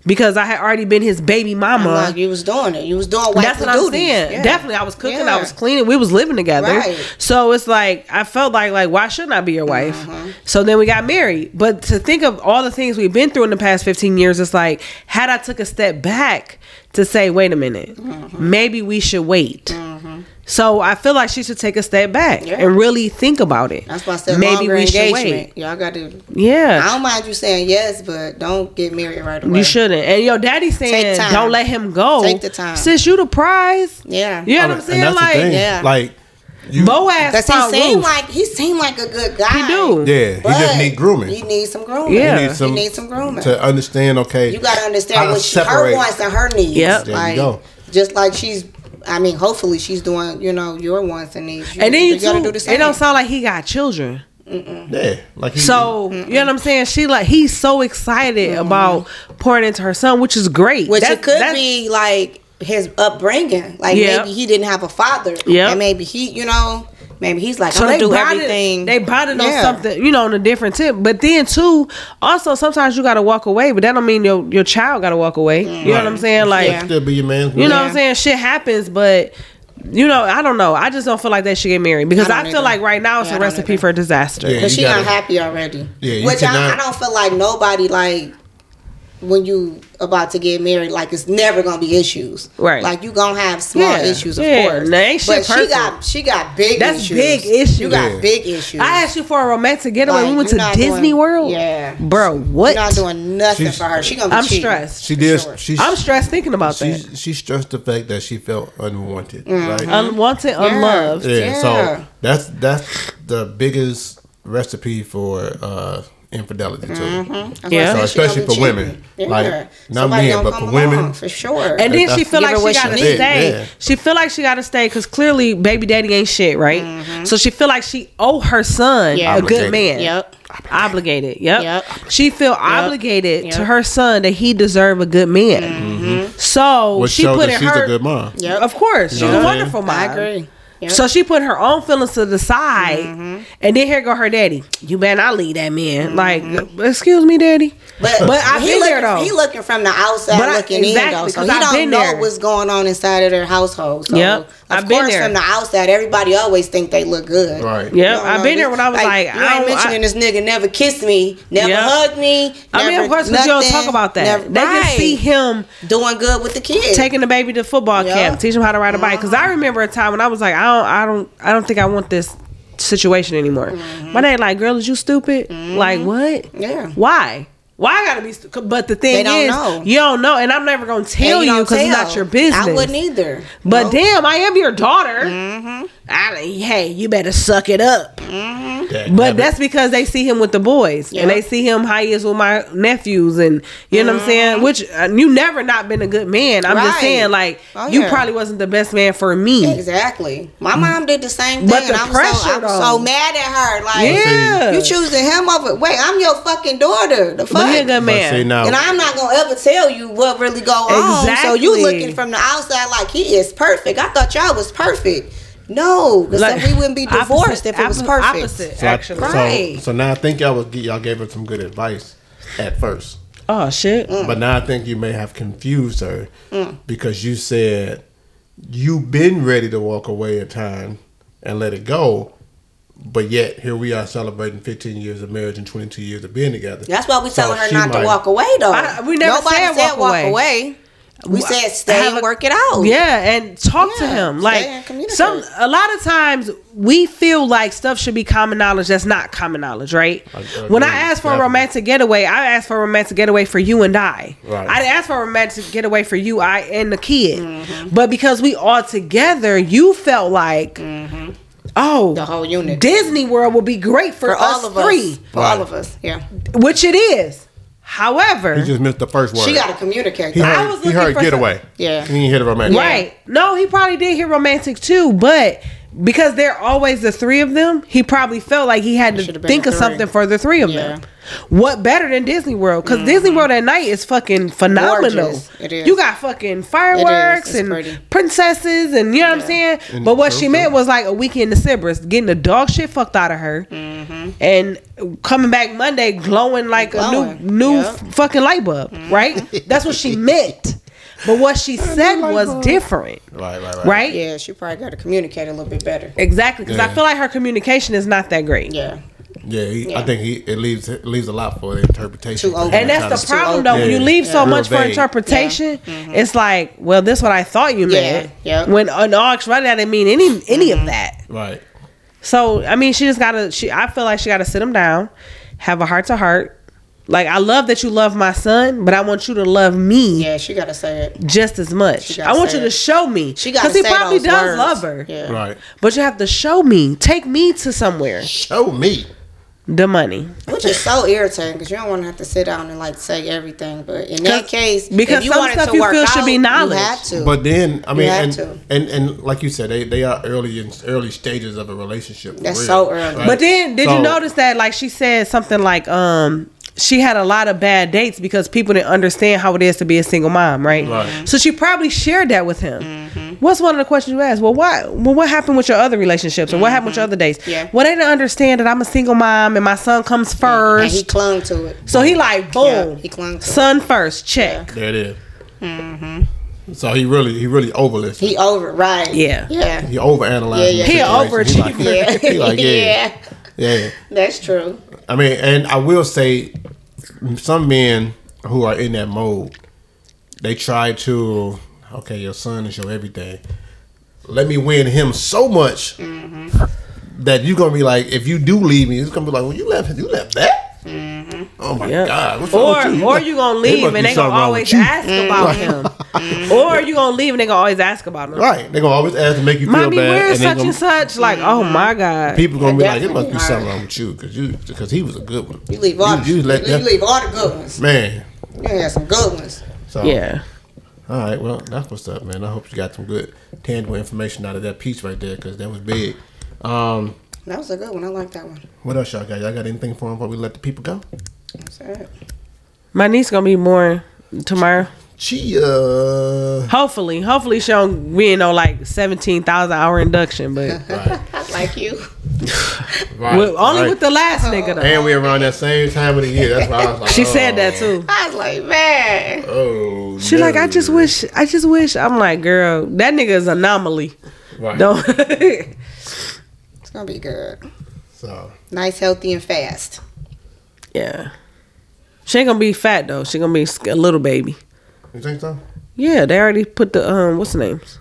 because I had already been his baby mama. Mm-hmm. Like you was doing it. You was doing That's what I'm saying. Yeah. Definitely, I was cooking, I was cleaning, we was living together. Right. So it's like I felt like like why shouldn't I be your wife? Mm-hmm. So then we got married. But to think of all the things we've been through in the past 15 years, it's like had I took a step back to say, wait a minute, Mm-hmm. maybe we should wait. So I feel like she should take a step back Yeah. and really think about it. That's why I said maybe longer we should engagement. wait. Y'all got to. Yeah. I don't mind you saying yes, but don't get married right away. You shouldn't. And your daddy saying, don't let him go. Take the time. Since you the prize. Yeah. You know I what I'm saying? and that's Like, the thing. Yeah. Like you, Boaz Cause found he seemed Ruth. like he seemed like a good guy. He do. yeah, he just need grooming. He needs some grooming. Yeah. He needs some, He needs some grooming. to understand. Okay, You got to understand what she, her wants and her needs. Yep. There you like, go. Just like she's, I mean, hopefully she's doing, you know, your wants and needs. You, And then you, gotta too, do the same. it don't sound like he got children. Mm. Yeah, like he, So you know what I'm saying? She like he's so excited about pouring into her son, which is great. Which That's- it could be like his upbringing. Like Yeah. maybe he didn't have a father. Yeah. And maybe he, you know, maybe he's like, So I'm they gonna do bonded, everything. they bonded on Yeah. something, you know, on a different tip. But then too, also sometimes you gotta walk away, but that don't mean your your child gotta walk away. You know what I'm saying? Like Yeah. still be your man. You know what I'm saying? Shit happens, but you know, I don't know. I just don't feel like they should get married because I I, feel either. like right now it's Yeah, I a don't recipe either. for disaster. Yeah. Because you she gotta- unhappy already. Yeah, you Which I, I don't feel like nobody like when you about to get married, like it's never gonna be issues. Right. Like you gonna have small Yeah. issues, of Yeah. course. Nah, ain't shit but she got she got big That's issues. big issues. You got Yeah. big issues. I asked you for a romantic getaway. Like, we went to Disney doing- World. Yeah. bro, what? You're not doing nothing She's- for her. She gonna be I'm cheating. stressed. She did. Sure. She, I'm stressed thinking about She that. she stressed the fact that she felt unwanted. Mm-hmm. Right. Unwanted, unloved. yeah, Yeah. So that's that's the biggest recipe for uh, infidelity too. Mm-hmm. That's Yeah. why I So especially she gonna be for women. Yeah. Like, not Somebody men, but for women. along, for sure. And then she That's- feel like she gotta need. stay. Yeah. She feel like she gotta stay because clearly baby daddy ain't shit, right? Mm-hmm. So she feel like she owe her son Yeah. a good man. Yep. Obligated. Yep. Yep. She feel obligated to her son that he deserve a good man. Mm-hmm. So Which she put that in she's her. a good mom. Yep. Of course, she's a wonderful mom. I agree. Yep. So she put her own feelings to the side, Mm-hmm. and then here go her daddy. You better not leave that man. Like, excuse me, daddy. But, But I've he been looking, there, though. He looking from the outside But I- looking exactly, in though, so he I've don't know there. what's going on inside of their household. So Yep, of I've been course, there. from the outside, everybody always think they look good. Right. Yeah, You don't I've been there when I was like, you I ain't mentioning I- this nigga never kissed me, never Yep. hugged me. I mean, never of course, because you don't talk about that. never- they can see him doing good with the kids. taking the baby to football Yeah. camp, teach him how to ride a bike. Because I remember a time when I was like, I don't, I don't, I don't think I want this situation anymore. Mm-hmm. My dad like, girl, is you stupid? Like what? Yeah. Why? Why I gotta be? But the thing They don't is, know. you don't know, and I'm never gonna And tell you because it's not your business. I wouldn't either. But No. damn, I am your daughter. Mm-hmm. I, hey, you better suck it up. That- But that- that's because they see him with the boys, and they see him how he is with my nephews, and you know what I'm saying. Which uh, you never not been a good man. I'm just saying, like Oh, you probably wasn't the best man for me. Exactly. My mom did the same thing, But and the I'm pressure, so I'm though. so mad at her. Like, Yeah, you choosing him over. Wait, I'm your fucking daughter. The fuck. but he a good But see man. now, And I'm not gonna ever tell you what really go on. So you looking from the outside like he is perfect. I thought y'all was perfect. No, because Like, then we wouldn't be divorced opposite- if it was oppo- perfect. Opposite, So, I- actually. so, Right. so now I think y'all was y'all gave her some good advice at first, oh shit. but now I think you may have confused her Mm. because you said you've been ready to walk away at time and let it go, but yet here we are celebrating 15 years of marriage and 22 years of being together. That's why we So telling her she not to walk away though. I- we never Nobody said said walk walk away. away. We Wh- said stay have and a- work it out. Yeah, and talk to him. Like some a lot of times we feel like stuff should be common knowledge that's not common knowledge, right? I- I when I agree, asked for a romantic getaway, I asked for a romantic getaway for you and I. Right. I didn't ask for a romantic getaway for you, I and the kid. Mm-hmm. But because we all together, you felt like mm-hmm. Oh, The whole unit. Disney World would be great for, for us all of three, us. For Right. all of us. Yeah. which it is. However, He just missed the first word. She got to communicate. He that. I heard, was he looking heard for getaway. some- Yeah. He didn't hear the romantic. Right. No, he probably did hear romantic too, but because they're always the three of them, he probably felt like he had to think of something for the three of them. Yeah. Mm-hmm. What better than Disney World? Because Disney World at night is fucking phenomenal. Gorgeous. It is. You got fucking fireworks It's and pretty. princesses, and you know what I'm saying. And but what she meant was like a weekend in Sybaris, getting the dog shit fucked out of her, Mm-hmm. and coming back Monday glowing like Glowing. a new new Yep. f- fucking light bulb. Right? That's what she meant. But what she said was different Right, right, right. right? Yeah, she probably got to communicate a little bit better. Exactly, because I feel like her communication is not that great. Yeah. Yeah, he, Yeah. I think he it leaves it leaves a lot for the interpretation. Too open. And that's the problem, open. though. When you Yeah. leave so Yeah. much Real for vague. interpretation, mm-hmm. it's like, well, this is what I thought you Yeah. meant. Yep. When in all actuality, I didn't mean any any of mm-hmm. that. Right. So I mean, she just gotta. She I feel like she gotta sit him down, have a heart to heart. Like I love that you love my son, but I want you to love me Yeah, she got to say it. just as much. She I want say you to show me She got to because he probably does words. love her. Yeah. Right. But you have to show me, take me to somewhere. Show me. The money. Which is so irritating because you don't want to have to sit down and like say everything. But in that 'Cause- case, because if you some want it stuff to you work feel should be knowledge. You have to. But then I mean, have and, to. and and like you said, they they are early in early stages of a relationship. for That's real, so early. right? But then, did So- you notice that? Like she said something like, um, she had a lot of bad dates because people didn't understand how it is to be a single mom, right? Right. So she probably shared that with him. Mm-hmm. What's one of the questions you asked? Well, what? Well, what happened with your other relationships, or what happened with your other dates? Mm-hmm. Yeah. Well, they didn't understand that I'm a single mom and my son comes first. and first. he clung to it. so he like, boom, Yeah, he clung to it. son first, check. There it is. Mm-hmm. So he really he really overlistened. He over right. Yeah. Yeah. He overanalyzed. Yeah, yeah. He situation. overachiever. He like, Yeah. he like yeah, yeah. Yeah. That's true. I mean, and I will say, some men who are in that mode, they try to, okay, your son is your everything. Let me win him so much mm-hmm. that you're gonna be like, if you do leave me, it's gonna be like, well, you left, you left that. Oh my Yeah. god! What's wrong Or you? or you gonna leave and be they gonna always you. ask about him. or you gonna leave and they gonna always ask about him. Right? They're gonna always ask to make you feel Mommy, bad, where's such gonna, and such? Like, oh my god. people gonna be like, it must be Definitely something wrong with you because you because he was a good one. You leave all. You- you You, let you them- leave all the good ones. Man, You had some good ones. so Yeah. All right, well, that's what's up, man. I hope you got some good tangible information out of that piece right there because that was big. Um, That was a good one. I like that one. what else y'all got? Y'all got anything for him before we let the people go? That's it. My niece gonna be born tomorrow. Chia. Uh, hopefully, hopefully she don't be in no like seventeen thousand hour induction, but Right, like you. right, with, only right. with the last nigga though. And we around that same time of the year. That's why I was like, She said oh, that too. I was like, man. Oh, She like, I just wish, I just wish. I'm like, girl, that nigga is anomaly. Right. Don't. It's gonna be good. So Nice, healthy, and fast. yeah. She ain't gonna be fat though. She gonna be a little baby. you think so? Yeah, they already put the um, what's the names?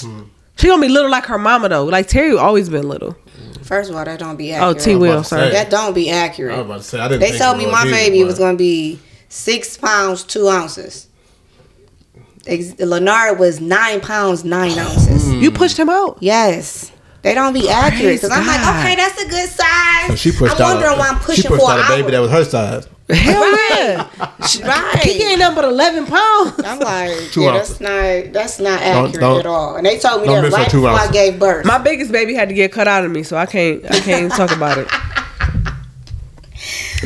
Hmm. She gonna be little like her mama though. Like Terry always been little. First of all, that don't be Oh, accurate. T Will, to sorry. That don't be accurate. I was about to say I didn't. They told me my baby but- was gonna be six pounds two ounces. Ex- Lenard was nine pounds nine ounces. You pushed him out. Yes. They don't be accurate because I'm like, okay, that's a good size. So she pushed I'm out. wondering why I'm she pushing pushed for out a baby that was her size. Hell Right. yeah. right. He ain't nothing but eleven pounds. I'm like, Two yeah, ounces. that's not that's not Don't- accurate don't- at all. And they told me that miss her right two before I gave birth. My biggest baby had to get cut out of me, so I can't. I can't even talk about it.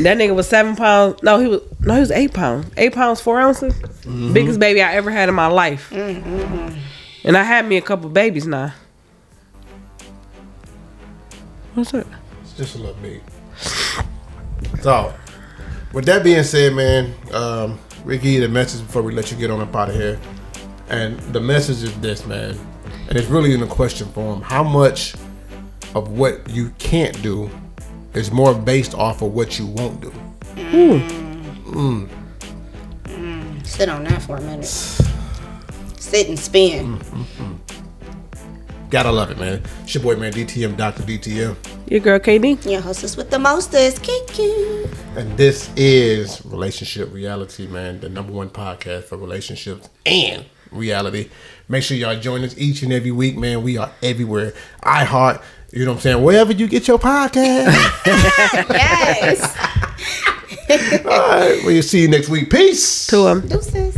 That nigga was seven pounds. No, he was. No, he was eight pounds. Eight pounds four ounces. Mm-hmm. Biggest baby I ever had in my life. And I had me a couple babies now. What's it? It's just a little big. So, with that being said, man, um, Ricky, the message before we let you get on up out of here, and the message is this, man, and it's really in a question form: How much of what you can't do is more based off of what you won't do? Mm. Sit on that for a minute. Sit and spin. Mm, mm, Gotta love it, man. It's your boy, man, DTM, Doctor DTM. Your girl KD. Your hostess with the mostest. Kiki. And this is Relationship Reality, man, the number one podcast for relationships and reality. Make sure y'all join us each and every week, man. We are everywhere. iHeart, you know what I'm saying? Wherever you get your podcast. Yes. All right, we'll see you next week. Peace. To them. Deuces.